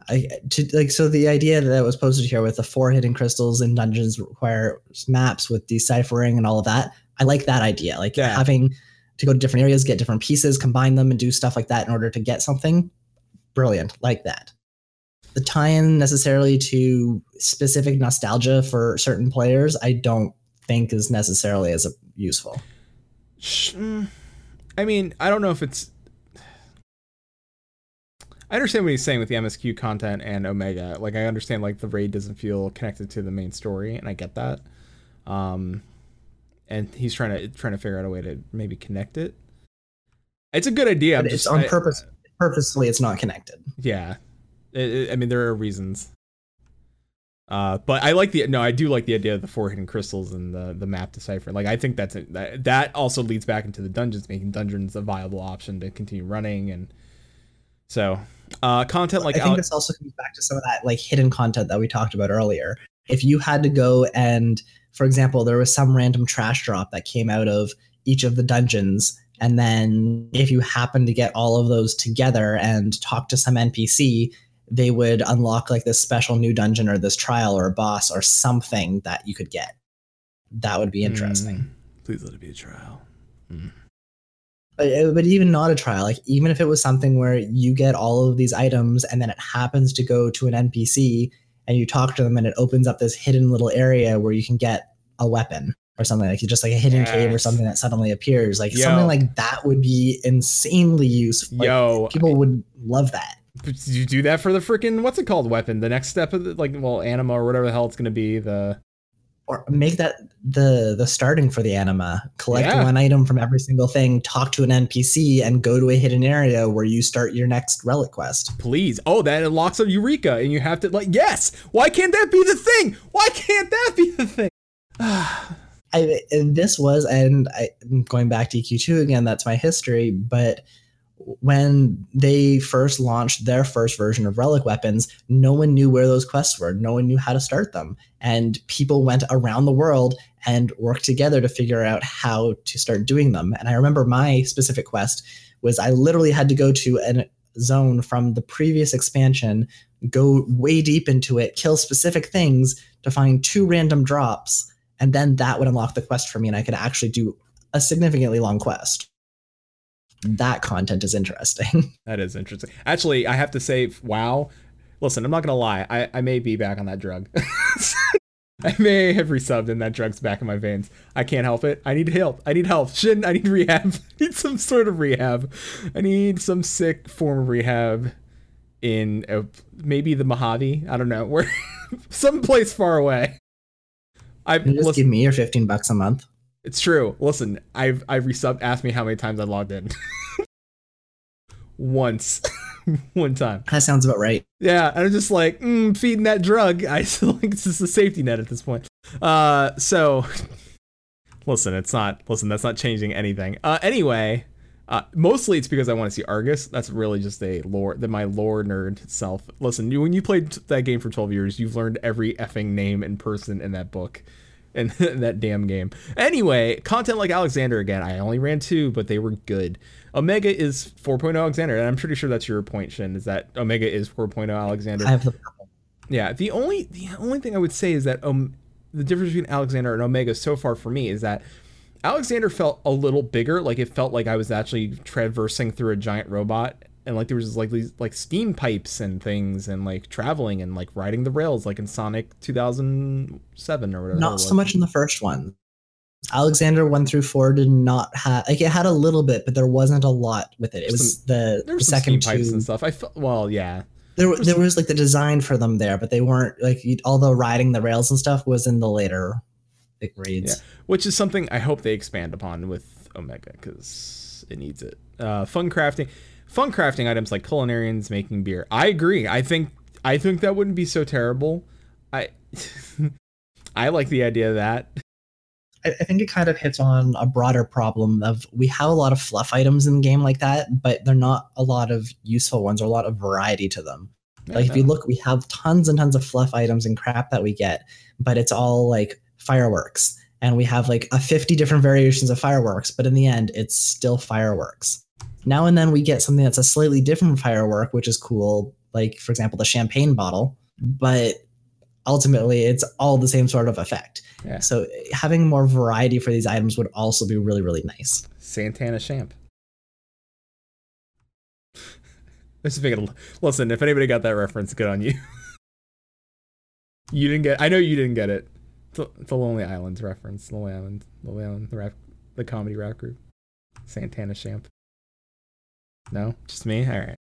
I to like so the idea that was posted here with the four hidden crystals in dungeons require maps with deciphering and all of that. I like that idea. Like Yeah. having to go to different areas, get different pieces, combine them and do stuff like that in order to get something. Brilliant. Like that. The tie-in necessarily to specific nostalgia for certain players, I don't think is necessarily as useful. Mm, I mean, I don't know if it's. I understand what he's saying with the MSQ content and Omega. Like, I understand like the raid doesn't feel connected to the main story, and I get that. Um, and he's trying to trying to figure out a way to maybe connect it. It's a good idea. I'm But it's just- on I- purpose. Purposely, it's not connected. Yeah, It- it- I mean there are reasons. Uh, but I like the no, I do like the idea of the four hidden crystals and the the map decipher. Like I think that's a, that that also leads back into the dungeons, making dungeons a viable option to continue running. And so, uh, content like I think this also comes back to some of that like hidden content that we talked about earlier. If you had to go and, for example, there was some random trash drop that came out of each of the dungeons, and then if you happen to get all of those together and talk to some NPC, they would unlock like this special new dungeon or this trial or a boss or something that you could get. That would be interesting. Mm, please let it be a trial. Uh, Uh, but even not a trial, like even if it was something where you get all of these items and then it happens to go to an NPC and you talk to them and it opens up this hidden little area where you can get a weapon or something like just like a hidden cave or something that suddenly appears, like Yo. something like that would be insanely useful. Like, Yo, people eh would love that. You do that for the freaking what's it called weapon? The next step of the, like well anima or whatever the hell it's gonna be. The Or make that the the starting for the anima. Collect Yeah. one item from every single thing, talk to an NPC, and go to a hidden area where you start your next relic quest. please. Oh, that unlocks a Eureka, and you have to like yes. Why can't that be the thing? Why can't that be the thing? I and this was and I I'm going back to EQ2 again, that's my history, but when they first launched their first version of relic weapons, no one knew where those quests were. No one knew how to start them. And people went around the world and worked together to figure out how to start doing them. And I remember my specific quest was I literally had to go to a zone from the previous expansion, go way deep into it, kill specific things to find two random drops and then that would unlock the quest for me and i could actually do a significantly long quest that content is interesting That is interesting. Actually, I have to say, wow. Listen, I'm not gonna lie. I, I may be back on that drug. I may have resubbed and that drug's back in my veins. I can't help it. I need help. I need help. Shouldn't I need rehab? I need some sort of rehab. I need some sick form of rehab in uh, maybe the Mojave. I don't know where, someplace far away. I just listen, give me your 15 bucks a month it's true. Listen, I've I've resubbed. Ask me how many times I logged in. Once, one time. that sounds about right Yeah, and I'm just like mm, feeding that drug. I still think it's just a safety net at this point. Uh, so listen, it's not. Listen, that's not changing anything. Uh, anyway, uh, mostly it's because I want to see Argus. That's really just a lore that my lore nerd self. Listen, you, when you played that game for 12 years, you've learned every effing name and person in that book. In that damn game. Anyway, content like Alexander again. I only ran two, but they were good. Omega is 4.0 Alexander, and I'm pretty sure that's your point, Shin. Is that Omega is 4.0 Alexander? i have the Yeah, the only the only thing I would say is that um the difference between Alexander and Omega so far for me is that Alexander felt a little bigger, like it felt like I was actually traversing through a giant robot and like there was like these like steam pipes and things and like traveling and like riding the rails like in Sonic 2007 or whatever. not so much in the first one alexander 1 through 4 did not have like it had a little bit but there wasn't a lot with it it was the, There the some second pipes and stuff. I felt well, yeah. there, there was like the design for them there but they weren't like although riding the rails and stuff was in the later like raids which is something I hope they expand upon with Omega because it needs it. Uh, fun crafting, fun crafting items like culinarians making beer. I agree. I think I think that wouldn't be so terrible. I I like the idea of that. I, I think it kind of hits on a broader problem of we have a lot of fluff items in the game like that, but they're not a lot of useful ones or a lot of variety to them. Like if you look, we have tons and tons of fluff items and crap that we get, but it's all like fireworks. And we have like a 50 different variations of fireworks, but in the end, it's still fireworks. Now and then we get something that's a slightly different firework, which is cool. Like, for example, the champagne bottle, but ultimately it's all the same sort of effect. Yeah. So having more variety for these items would also be really, really nice. Santana Champ. Let's make it. Listen, if anybody got that reference, good on you. you didn't get. I know you didn't get it. It's a, it's a Lonely Islands reference. Lonely Island. Lonely Island. The rap, the comedy rap group. Santana Champ. No, just me. All right.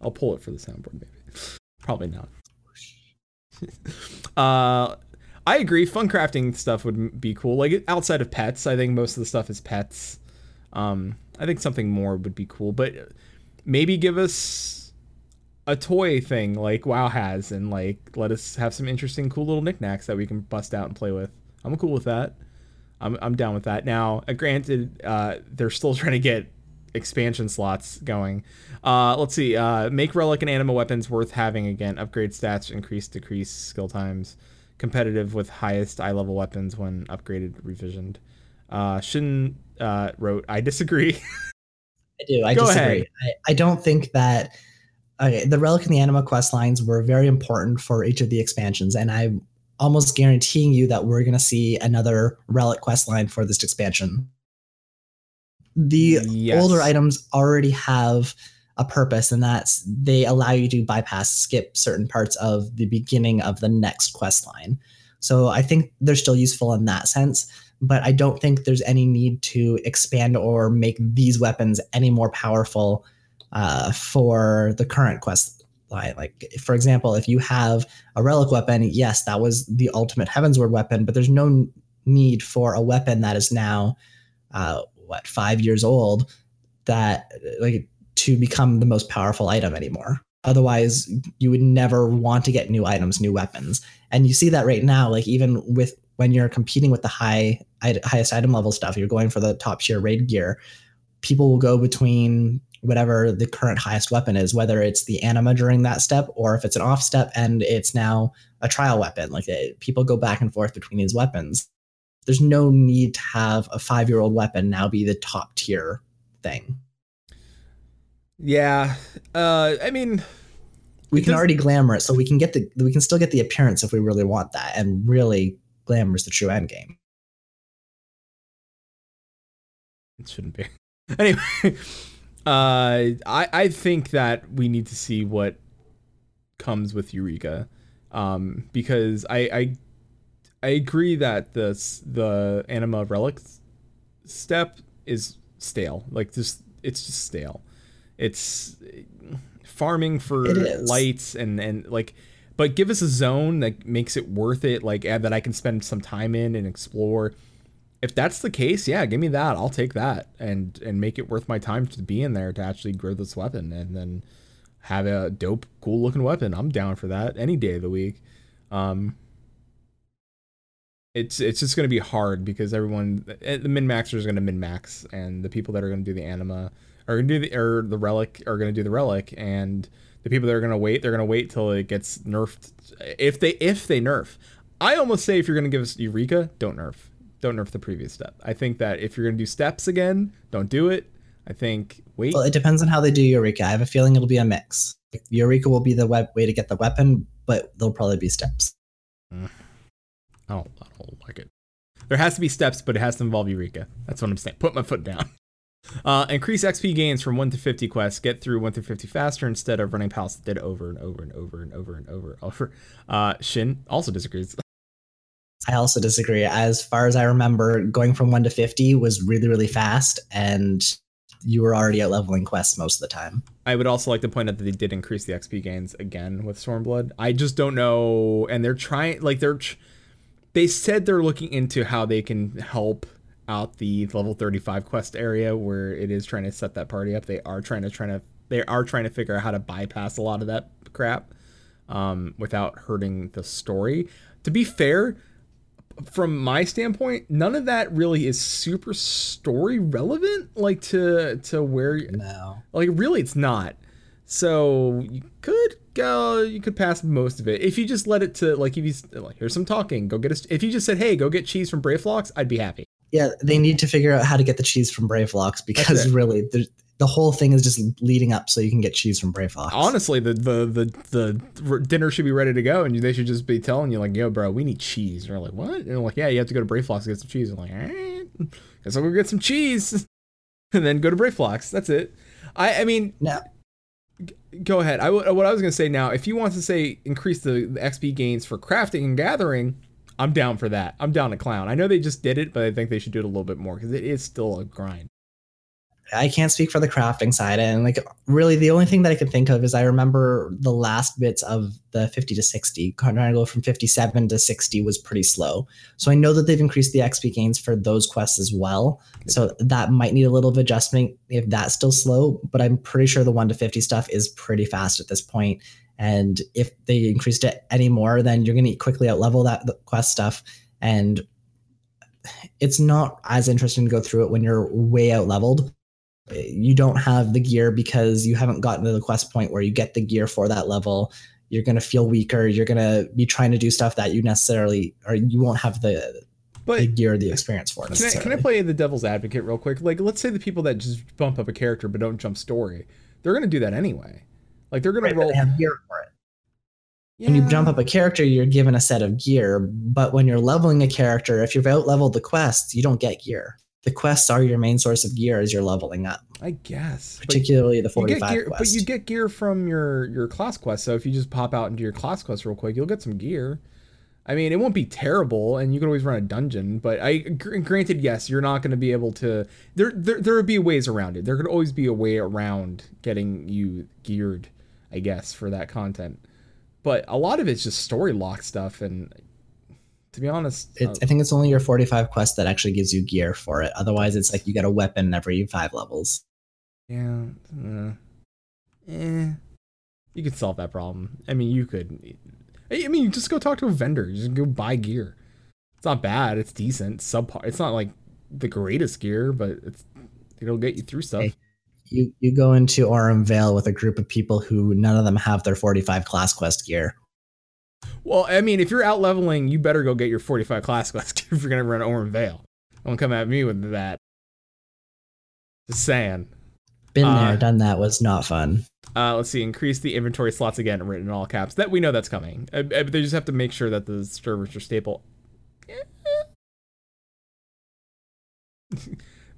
I'll pull it for the soundboard, maybe. Probably not. uh, I agree. Fun crafting stuff would be cool. Like outside of pets, I think most of the stuff is pets. Um, I think something more would be cool, but maybe give us a toy thing like WoW has, and like let us have some interesting, cool little knickknacks that we can bust out and play with. I'm cool with that. I'm I'm down with that. Now, uh, granted, uh, they're still trying to get expansion slots going. Uh, let's see. Uh, make relic and anima weapons worth having again. Upgrade stats, increase decrease skill times. Competitive with highest eye level weapons when upgraded, revisioned. Uh, Shin uh, wrote, "I disagree." I do. I Go disagree. I, I don't think that okay, the relic and the anima quest lines were very important for each of the expansions, and I'm almost guaranteeing you that we're going to see another relic quest line for this expansion. The Yes. older items already have a purpose, and that's they allow you to bypass, skip certain parts of the beginning of the next quest line. So I think they're still useful in that sense, but I don't think there's any need to expand or make these weapons any more powerful uh, for the current quest line. Like, for example, if you have a relic weapon, yes, that was the ultimate Heavensward weapon, but there's no need for a weapon that is now, uh, what, five years old that, like, to become the most powerful item anymore. Otherwise, you would never want to get new items, new weapons. And you see that right now, like, even with when you're competing with the high highest item level stuff, you're going for the top tier raid gear. People will go between whatever the current highest weapon is, whether it's the anima during that step or if it's an off step and it's now a trial weapon. Like it, people go back and forth between these weapons. There's no need to have a five year old weapon now be the top tier thing. yeah. Uh, I mean, We can already glamour it, so we can get the we can still get the appearance if we really want that, and really glamour is the true end game. it shouldn't be. Anyway, uh, I I think that we need to see what comes with Eureka, um, because I I I agree that the the anima relic step is stale. Like just it's just stale. It's farming for It lights and and like but give us a zone that makes it worth it like add that I can spend some time in and explore if that's the case, yeah, give me that. I'll take that and and make it worth my time to be in there to actually grow this weapon and then have a dope, cool looking weapon. I'm down for that any day of the week. Um, it's it's just gonna be hard because everyone eh, the min maxers are gonna min max and the people that are gonna do the anima are gonna do the or the relic are gonna do the relic and the people that are gonna wait they're gonna wait till it gets nerfed if they if they nerf. I almost say if you're gonna give us Eureka, don't nerf don't nerf the previous step. I think that if you're gonna do steps again, don't do it. I think wait. Well, it depends on how they do Eureka. I have a feeling it'll be a mix. Eureka will be the web way to get the weapon, but there'll probably be steps. I don't, don't like it. There has to be steps, but it has to involve Eureka. That's what I'm saying. Put my foot down. Uh, increase XP gains from 1 to 50 quests. Get through 1 to 50 faster instead of running past it over and over and over and over and over and over. Uh, Shin also disagrees. I also disagree. As far as I remember, going from one to fifty was really, really fast, and you were already out leveling quests most of the time. I would also like to point out that they did increase the XP gains again with Stormblood. I just don't know, and they're trying like they're tr- they said they're looking into how they can help out the level 35 quest area where it is trying to set that party up. They are trying to trying to they are trying to figure out how to bypass a lot of that crap um, without hurting the story. To be fair, from my standpoint, none of that really is super story relevant, like to to where No. like really it's not. So you could go you could pass most of it. If you just let it to like if you like here's some talking, go get us if you just said, "Hey, go get cheese from Brayflox, I'd be happy. Yeah, they need to figure out how to get the cheese from Brayflox because really, the, the whole thing is just leading up so you can get cheese from Brayflox. Honestly, the the the the dinner should be ready to go and they should just be telling you like, "Yo, bro, we need cheese." And you're like, "What?" And they're like, "Yeah, you have to go to Brayflox to get some cheese." I'm like, "Eh, guess I'll go get some cheese." and then go to Brayflox. That's it. I I mean, Now, go ahead. I w- what I was gonna say now, if you want to say increase the, the XP gains for crafting and gathering, I'm down for that. I'm down to clown. I know they just did it, but I think they should do it a little bit more because it is still a grind. I can't speak for the crafting side. And like, really, the only thing that I can think of is I remember the last bits of the 50 to 60. Trying to go from 57 to 60 was pretty slow. So I know that they've increased the XP gains for those quests as well. So that might need a little of adjustment if that's still slow. But I'm pretty sure the 1 to 50 stuff is pretty fast at this point. And if they increased it anymore, then you're going to quickly outlevel that quest stuff. And it's not as interesting to go through it when you're way out leveled you don't have the gear because you haven't gotten to the quest point where you get the gear for that level you're going to feel weaker you're going to be trying to do stuff that you necessarily or you won't have the, But the gear or the experience for Can I, can I play the devil's advocate real quick? Like, let's say the people that just bump up a character but don't jump story, they're gonna do that anyway. Like, they're gonna Right, but roll. they have gear for it when you jump up a character you're given a set of gear but when you're leveling a character if you've out leveled the quest you don't get gear the quests are your main source of gear as you're leveling up I guess. Particularly the you 45 get gear, but you get gear from your your class quest. So if you just pop out into your class quest real quick, you'll get some gear. I mean, it won't be terrible, and you can always run a dungeon. But I, gr- granted, yes, you're not going to be able to. There, there, there would be ways around it. There could always be a way around getting you geared, I guess, for that content. But a lot of it's just story lock stuff, and to be honest, It's, I think it's only your 45 quest that actually gives you gear for it. Otherwise, it's like you get a weapon every five levels. Yeah. Uh, eh. You could solve that problem. I mean, you could. I mean, you just go talk to a vendor. Just go buy gear. It's not bad. It's decent. Subpar. It's not like the greatest gear, but it's it'll get you through stuff. Hey. You you go into Aurum Vale with a group of people who none of them have their 45 class quest gear. Well, I mean, if you're out leveling, you better go get your 45 class quest if you're gonna run Aurum Vale. Don't come at me with that. Just saying. Been Uh, there, done that was not fun. Uh, let's see, increase the inventory slots again, written in all caps. That we know that's coming. Uh, uh, they just have to make sure that the servers are stable.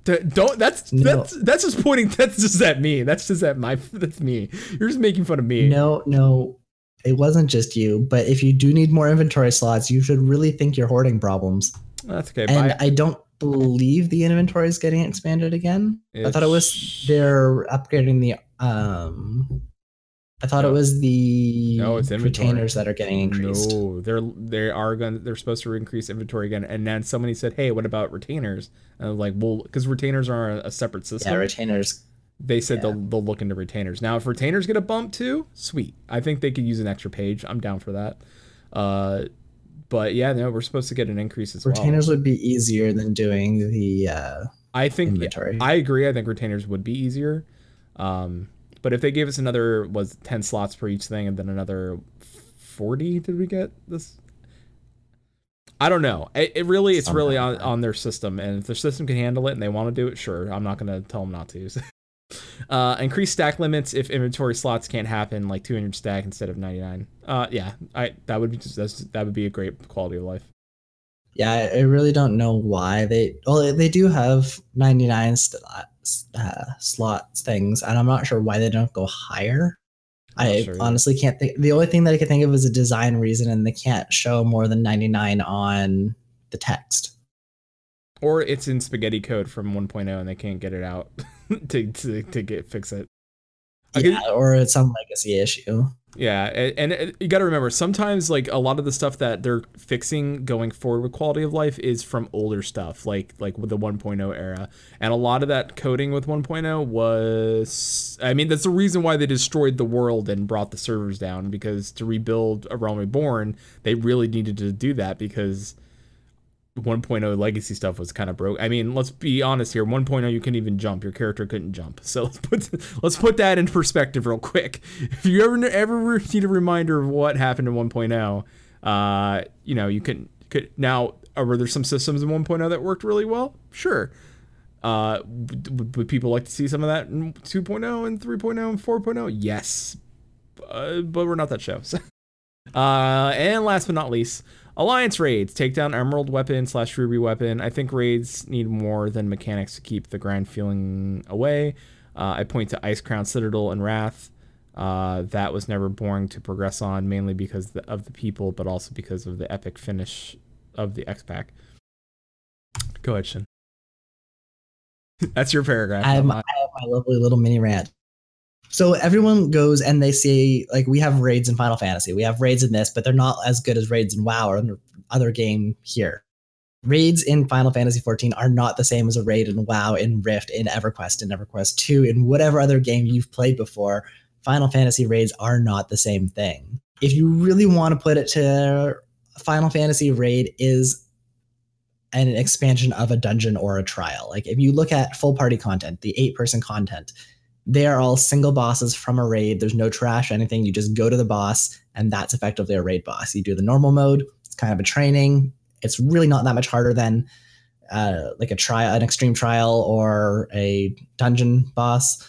Don't. That's No. that's that's just pointing. That's just at me. That's just at my. That's me. You're just making fun of me. No, no, it wasn't just you. But if you do need more inventory slots, you should really think your hoarding problems. that's okay. And Bye. I don't believe the inventory is getting expanded again. I thought it was they're upgrading the um. I thought No. it was the No, it's inventory. retainers that are getting increased. No, they're they are going. They're supposed to increase inventory again. And then somebody said, "Hey, what about retainers?" And I was like, "Well, because retainers are a, a separate system." Yeah, retainers. They said Yeah. they'll they'll look into retainers. Now, if retainers get a bump too, sweet. I think they could use an extra page. I'm down for that. Uh, but yeah, no, we're supposed to get an increase as Retainers well. Retainers would be easier than doing the uh, I think inventory. I agree. I think retainers would be easier. Um, but if they gave us another was ten slots for each thing, and then another forty, did we get this? I don't know. It, it really, it's really on, on their system, and if their system can handle it and they want to do it, sure. I'm not gonna tell them not to. uh, increase stack limits if inventory slots can't happen, like 200 stack instead of 99. Uh, yeah, I that would be just that's, that would be a great quality of life. Yeah, I really don't know why they. Well, they do have 99 st- uh, slot things, and I'm not sure why they don't go higher. Not I sure honestly can't think. The only thing that I can think of is a design reason, and they can't show more than 99 on the text. Or it's in spaghetti code from 1.0 and they can't get it out to, to to get fix it. Could- Yeah, or it's some legacy issue. Yeah, and, and you got to remember sometimes like a lot of the stuff that they're fixing going forward with quality of life is from older stuff, like like with the 1.0 era, and a lot of that coding with 1.0 was, I mean, that's the reason why they destroyed the world and brought the servers down because to rebuild a Realm Reborn, they really needed to do that because 1.0 legacy stuff was kind of broke. I mean, let's be honest here. 1.0 you couldn't even jump. Your character couldn't jump. So let's put let's put that in perspective real quick. If you ever ever need a reminder of what happened in 1.0, uh, you know, you can could now were there some systems in 1.0 that worked really well? Sure. Uh, would, would people like to see some of that in 2.0 and 3.0 and 4.0? Yes. Uh, but we're not that show. So. Uh, and last but not least, Alliance raids take down Emerald weapon slash Ruby weapon. I think raids need more than mechanics to keep the grind feeling away. Uh, I point to Icecrown Citadel and Wrath. Uh, that was never boring to progress on, mainly because the, of the people, but also because of the epic finish of the X pack. Go ahead, Shin. That's your paragraph. I have, my. I have my lovely little mini rant. So everyone goes and they say like we have raids in Final Fantasy, we have raids in this, but they're not as good as raids in WoW or other game here. Raids in Final Fantasy 14 are not the same as a raid in WoW, in Rift, in EverQuest, in EverQuest 2, in whatever other game you've played before. Final Fantasy raids are not the same thing. If you really want to put it to Final Fantasy raid is an expansion of a dungeon or a trial. Like if you look at full party content, the eight person content, they are all single bosses from a raid. There's no trash, anything. You just go to the boss, and that's effectively a raid boss. You do the normal mode. It's kind of a training. It's really not that much harder than uh, like a trial, an extreme trial, or a dungeon boss.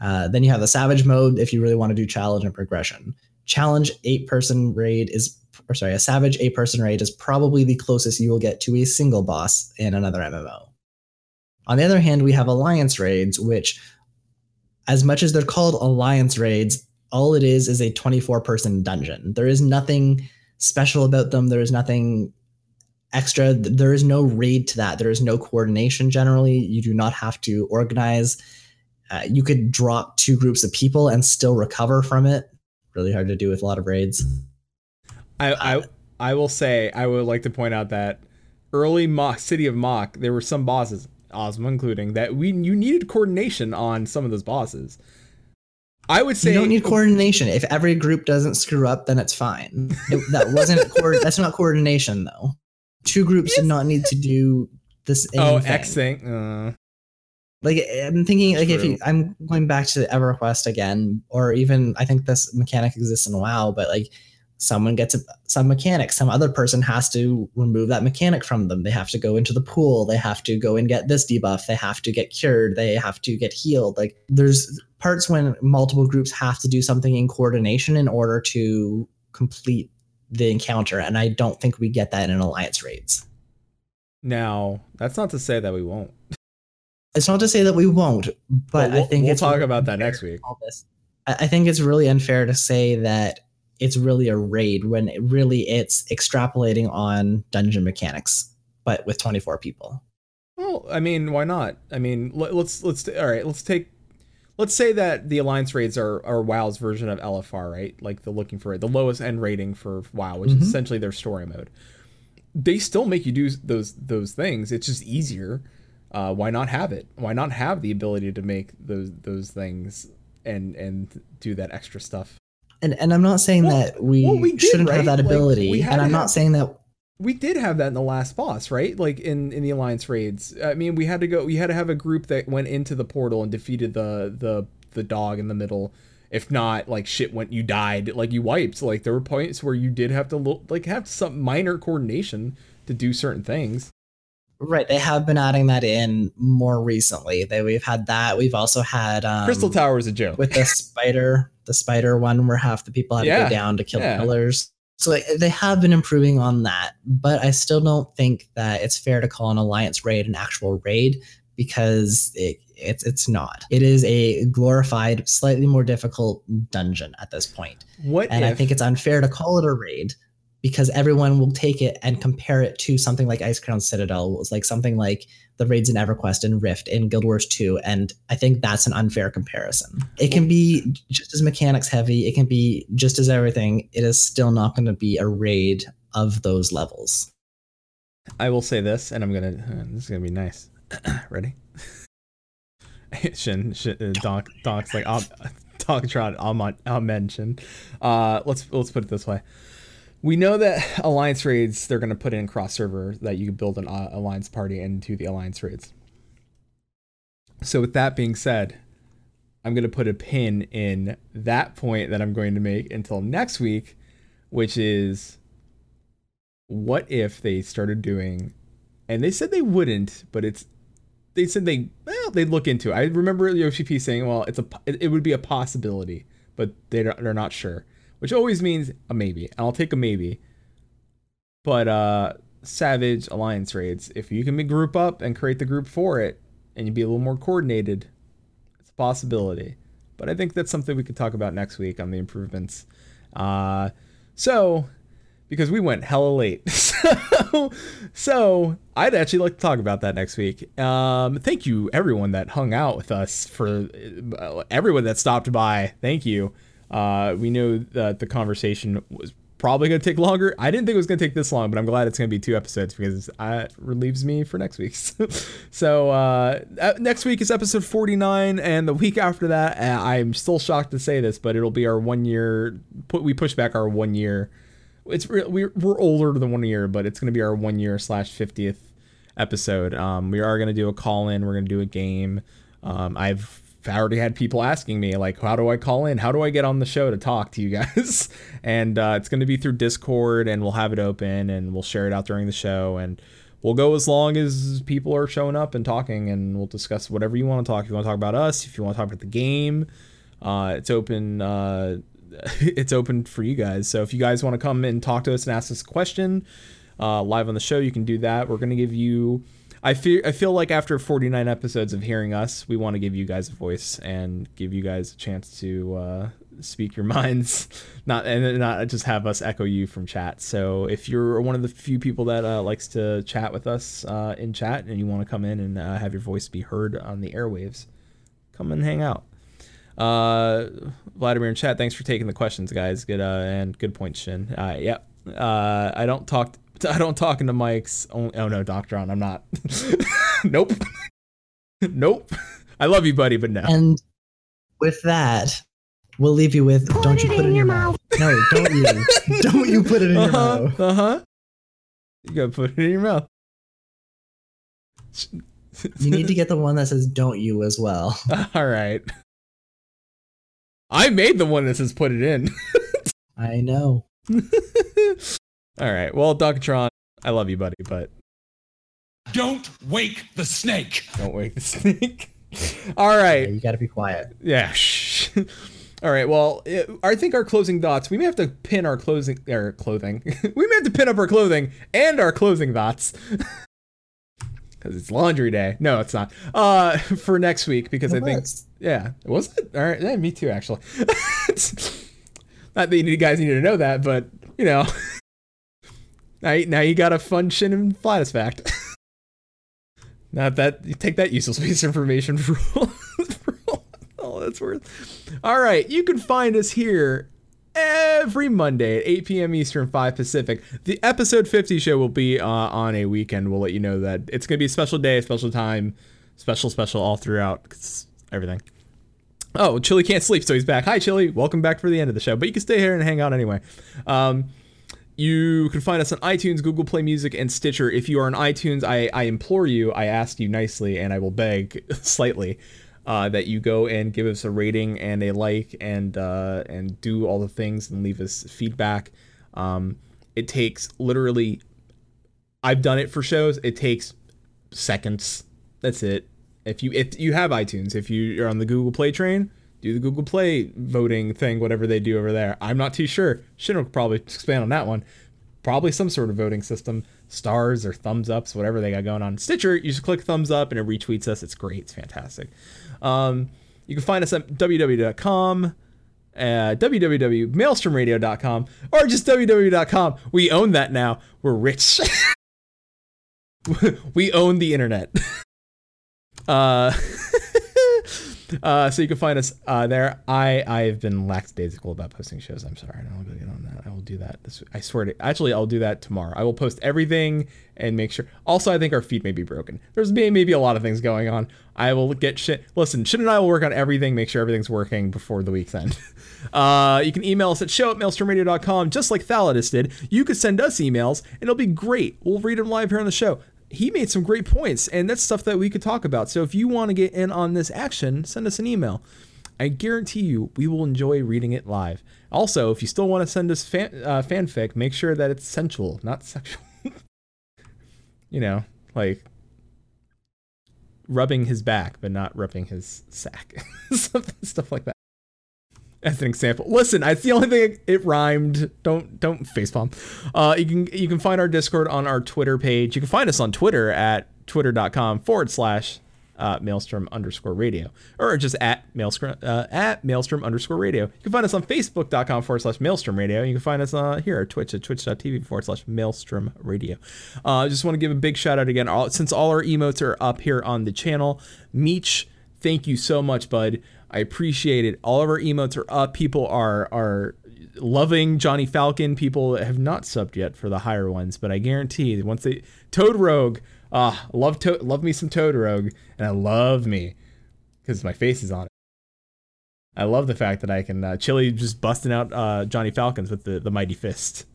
Uh, then you have the savage mode if you really want to do challenge and progression. Challenge eight person raid is, or sorry, a savage eight person raid is probably the closest you will get to a single boss in another MMO. On the other hand, we have alliance raids, which, as much as they're called alliance raids, all it is is a 24 person dungeon. There is nothing special about them. There is nothing extra. There is no raid to that. There is no coordination generally. You do not have to organize. Uh, you could drop two groups of people and still recover from it. Really hard to do with a lot of raids. I, I I will say I would like to point out that early Mhach City of Mhach, there were some bosses, Ozma including, that we you needed coordination on some of those bosses. I would say you don't need coordination. If every group doesn't screw up, then it's fine. It- that wasn't co- that's not coordination though. Two groups did not need to do this. Oh, anything. X thing. Uh, Like I'm thinking, like if you, I'm going back to EverQuest again, or even I think this mechanic exists in WoW, but like someone gets a, some mechanic, some other person has to remove that mechanic from them. They have to go into the pool. They have to go and get this debuff. They have to get cured. They have to get healed. Like there's parts when multiple groups have to do something in coordination in order to complete the encounter, and I don't think we get that in alliance raids. now, that's not to say that we won't. It's not to say that we won't, but we'll, I think we'll talk really about that next week. call this. I I think it's really unfair to say that it's really a raid when it really it's extrapolating on dungeon mechanics, but with 24 people. Well, I mean, why not? I mean, let, let's let's all right. Let's take. Let's say that the alliance raids are, are WoW's version of LFR, right? Like the looking for it, the lowest end rating for WoW, which Mhm. is essentially their story mode. They still make you do those those things. It's just easier. Uh, why not have it? Why not have the ability to make those those things and and do that extra stuff? And and I'm not saying Well- that we, well, we did, shouldn't right? have that ability, had and I'm have- not saying that we did have that in the last boss, right? Like in in the alliance raids. I mean, we had to go. We had to have a group that went into the portal and defeated the the the dog in the middle. If not, like shit went. You died. Like you wiped. Like there were points where you did have to lo- like have some minor coordination to do certain things. Right, they have been adding that in more recently. They we've had that. We've also had um, Crystal Tower is a joke. with the spider, the spider one where half the people had to go down to kill yeah. killers. So like, they have been improving on that, but I still don't think that it's fair to call an alliance raid an actual raid because it, it's it's not. It is a glorified, slightly more difficult dungeon at this point, what and if, I think it's unfair to call it a raid because everyone will take it and compare it to something like Icecrown Citadel, was like something like the raids in EverQuest and Rift in Guild Wars 2, and I think that's an unfair comparison. It can be just as mechanics heavy, it can be just as everything. It is still not going to be a raid of those levels. I will say this, and I'm gonna. uh, this is gonna be nice. Ready? Shin, Shin uh, Doc, Doc's like, I'll, Doctron, I'll mention. Uh, let's let's put it this way. We know that alliance raids they're gonna put in cross server that you can build an uh, alliance party into the alliance raids. So with that being said, I'm gonna put a pin in that point that I'm going to make until next week, which is what if they started doing and they said they wouldn't but it's they said they well they'd look into it i remember yoshi p saying well it's a it, it would be a possibility but they're not sure which always means a maybe and i'll take a maybe but uh savage alliance raids if you can group up and create the group for it and you'd be a little more coordinated it's a possibility but i think that's something we could talk about next week on the improvements uh so because we went hella late. So, so I'd actually like to talk about that next week. Um, thank you everyone that hung out with us for uh, everyone that stopped by. Thank you. Uh, we know that the conversation was probably going to take longer. I didn't think it was going to take this long, but I'm glad it's going to be two episodes because it relieves me for next week. so uh, uh, next week is episode 49, and the week after that, uh, I'm still shocked to say this, but it'll be our one year. Put we push back our one year. It's re- we're we're older than one year, but it's going to be our one year slash 50th episode. Um, we are going to do a call in. We're going to do a game. Um, I've already had people asking me like how do i call in? How do i get on the show to talk to you guys? And uh, it's going to be through discord and we'll have it open and we'll share it out during the show and we'll go as long as people are showing up and talking and we'll discuss whatever you want to talk. If you want to talk about us if you want to talk about the game uh, it's open uh, it's open for you guys. So if you guys want to come and talk to us and ask us a question uh, live on the show you can do that. We're going to give you I feel I feel like after 49 episodes of hearing us, we want to give you guys a voice and give you guys a chance to uh, speak your minds, not and not just have us echo you from chat. So if you're one of the few people that uh, likes to chat with us uh, in chat and you want to come in and uh, have your voice be heard on the airwaves, come and hang out. Uh, Vladimir in chat, thanks for taking the questions, guys. Good uh, and good point, Shin. Uh, yep. Uh, I don't talk I don't talk into mics. Oh, oh no, Doctron, I'm not. nope. nope. I love you, buddy, but no. And with that, we'll leave you with Put don't you put it in your mouth. No, don't you. don't you put it in your Uh-huh. mouth. Uh-huh. You gotta put it in your mouth. You need to get the one that says don't you as well. All right. I made the one that says put it in. I know. All right. Well, Doctron, I love you, buddy, but Don't wake the snake. don't wake the snake. All right. Yeah, you gotta be quiet. Yeah. Shh. All right. Well, it, I think our closing thoughts. We may have to pin our closing our clothing. we may have to pin up our clothing and our closing thoughts because it's laundry day. No, it's not. Uh, for next week because I It think was. yeah, was it? All right. Yeah, me too. Actually. not that you guys need to know that, but you know. Now, now you got a fun shin and flatus fact. Not that you take that useless piece of information for all, for all, that's worth. All right, you can find us here every Monday at 8 p.m. Eastern, 5 Pacific. The episode 50 show will be uh, on a weekend. We'll let you know that it's going to be a special day, special time, special, special all throughout. everything. Oh, Chili can't sleep, so he's back. Hi, Chili. Welcome back for the end of the show, but you can stay here and hang out anyway. Um, you can find us on iTunes, Google Play Music, and Stitcher. If you are on iTunes, I, I implore you, I ask you nicely, and I will beg slightly uh, that you go and give us a rating and a like and uh, and do all the things and leave us feedback. Um, it takes literally, I've done it for shows. It takes seconds. That's it. If you if you have iTunes, if you are on the Google Play train, do the Google Play voting thing, whatever they do over there. I'm not too sure. Shin will probably expand on that one. Probably some sort of voting system, stars or thumbs ups, whatever they got going on. Stitcher, you just click thumbs up and it retweets us. It's great. It's fantastic. Um, you can find us at www.com, uh, www.maelstromradio.com, or just www.com. We own that now. We're rich. we own the internet. Uh, uh, so you can find us uh, there. I I've been lackadaisical about posting shows. I'm sorry. I'll get on that. I will do that. This, I swear to. Actually, I'll do that tomorrow. I will post everything and make sure. Also, I think our feed may be broken. There's may, maybe a lot of things going on. I will get shit. Listen, Shin and I will work on everything. Make sure everything's working before the week's end. Uh, you can email us at show at maelstromradio.com, just like Thalatus did. You could send us emails, and it'll be great. We'll read them live here on the show he made some great points, and that's stuff that we could talk about. So if you want to get in on this action, send us an email. I guarantee you we will enjoy reading it live. Also, if you still want to send us fan, uh, fanfic, make sure that it's sensual, not sexual. you know, like rubbing his back, but not rubbing his sack. stuff like that. As an example, listen, it's the only thing it rhymed. Don't don't facepalm. Uh, you can you can find our Discord on our Twitter page. You can find us on Twitter at twitter.com forward slash uh, Maelstrom underscore radio, or just at Maelstrom uh, at Maelstrom underscore radio. You can find us on Facebook.com forward slash Maelstrom radio. You can find us uh, here at Twitch at twitch.tv forward slash Maelstrom radio. Uh, I just want to give a big shout out again, all, since all our emotes are up here on the channel. Meech, thank you so much, bud. I appreciate it. All of our emotes are up. People are are loving Johnny Falcon. People have not subbed yet for the higher ones, but I guarantee once they Toad Rogue, ah, love to- love me some Toad Rogue, and I love me because my face is on it. I love the fact that I can uh, Chili just busting out uh, Johnny Falcons with the the mighty fist.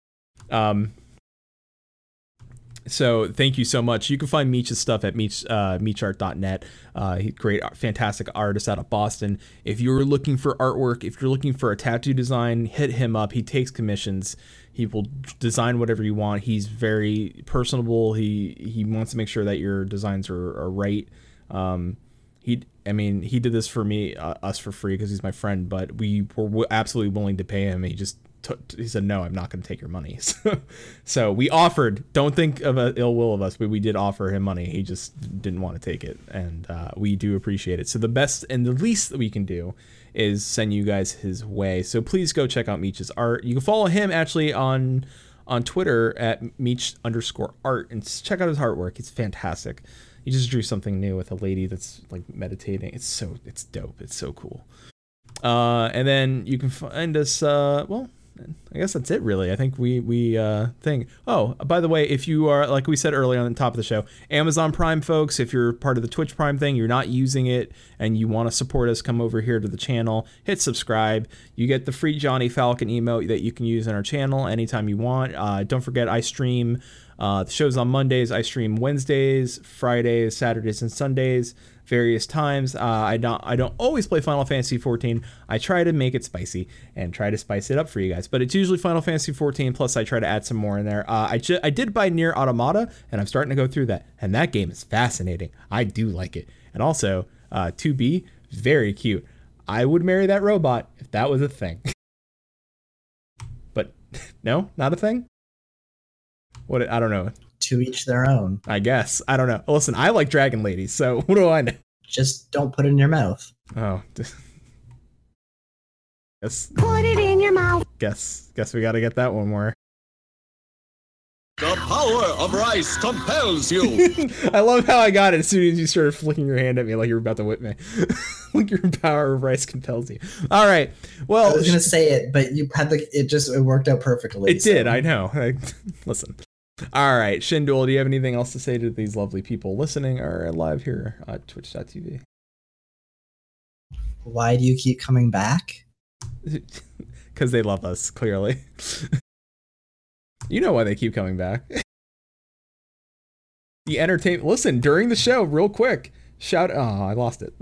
um, so thank you so much. You can find Meech's stuff at Meech, uh, meechart.net. Uh, great, fantastic artist out of Boston. If you're looking for artwork, if you're looking for a tattoo design, hit him up. He takes commissions. He will design whatever you want. He's very personable. He he wants to make sure that your designs are, are right. Um, he, I mean, he did this for me, uh, us for free because he's my friend. But we were absolutely willing to pay him. He just took, he said, "No, I'm not going to take your money." So, so we offered. Don't think of ill will of us, but we did offer him money. He just didn't want to take it, and uh, we do appreciate it. So the best and the least that we can do is send you guys his way. So please go check out Meech's art. You can follow him actually on on Twitter at Meech underscore art and check out his artwork. It's fantastic. He just drew something new with a lady that's like meditating. It's so it's dope. It's so cool. Uh, and then you can find us. Uh, well, I guess that's it really. I think we we uh thing. Oh, by the way, if you are like we said earlier on the top of the show, Amazon Prime folks, if you're part of the Twitch Prime thing, you're not using it and you want to support us, come over here to the channel, hit subscribe. You get the free Johnny Falcon emote that you can use in our channel anytime you want. Uh, don't forget I stream uh, the show's on Mondays. I stream Wednesdays, Fridays, Saturdays, and Sundays various times. Uh, I don't I don't always play Final Fantasy 14. I try to make it spicy and try to spice it up for you guys, but it's usually Final Fantasy 14. Plus, I try to add some more in there. Uh, I ju- I did buy NieR Automata, and I'm starting to go through that, and that game is fascinating. I do like it, and also uh, 2B very cute. I would marry that robot if that was a thing. but no, not a thing. What I don't know. To each their own. I guess I don't know. Listen, I like dragon ladies, so what do I know? Just don't put it in your mouth. Oh, guess Put it in your mouth. guess guess we got to get that one more. The power of rice compels you. I love how I got it as soon as you started flicking your hand at me like you were about to whip me. like your power of rice compels you. All right. Well, I was gonna say it, but you had the it just it worked out perfectly. It so- did. I know. I, listen. All right, Shindul, do you have anything else to say to these lovely people listening or live here at twitch.tv? Why do you keep coming back? Because they love us, clearly. you know why they keep coming back. the entertainment. Listen, during the show, real quick, shout. Oh, I lost it.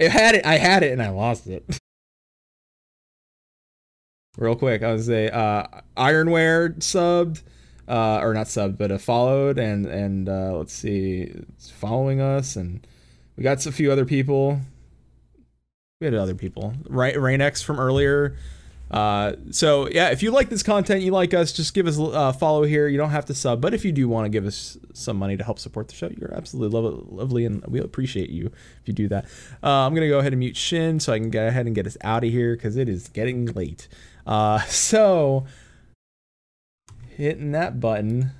it had it. I had it and I lost it. real quick, I was a uh, Ironware subbed uh, or not subbed, but uh, followed, and and uh, let's see, it's following us, and we got a few other people. We had other people, right? Rainex from earlier. Uh, so yeah, if you like this content, you like us, just give us a uh, follow here. You don't have to sub, but if you do want to give us some money to help support the show, you're absolutely lo- lovely, and we appreciate you if you do that. Uh, I'm gonna go ahead and mute Shin so I can go ahead and get us out of here because it is getting late. Uh, so hitting that button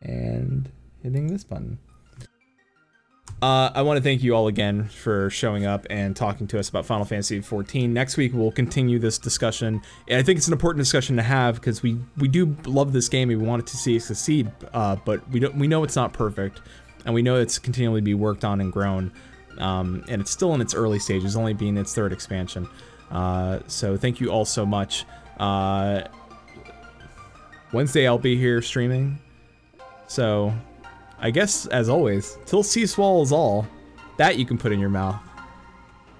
and hitting this button. Uh, I want to thank you all again for showing up and talking to us about Final Fantasy XIV. Next week we'll continue this discussion, and I think it's an important discussion to have because we we do love this game and we want it to see it succeed, uh, but we don't we know it's not perfect, and we know it's continually be worked on and grown, um, and it's still in its early stages, only being its third expansion. Uh, so thank you all so much. Wednesday I'll be here streaming. So I guess as always, till sea swallows all, that you can put in your mouth.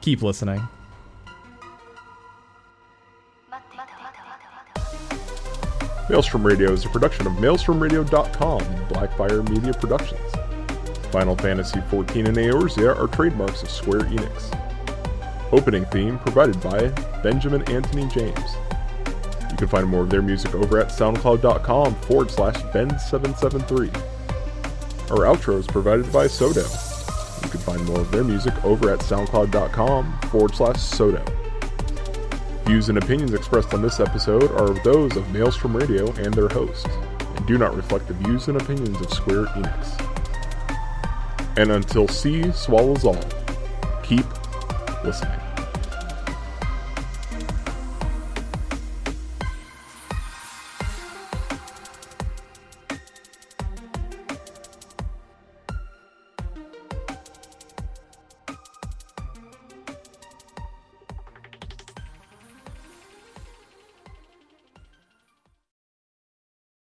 Keep listening. Maelstrom Radio is a production of MaelstromRadio.com, Blackfire Media Productions. Final Fantasy XIV and Eorzea are trademarks of Square Enix. Opening theme provided by Benjamin Anthony James. You can find more of their music over at SoundCloud.com forward slash Ben773. Our outro is provided by Sodo. You can find more of their music over at soundcloud.com forward slash Sodo. Views and opinions expressed on this episode are those of Maelstrom Radio and their hosts, and do not reflect the views and opinions of Square Enix. And until sea swallows all, keep listening.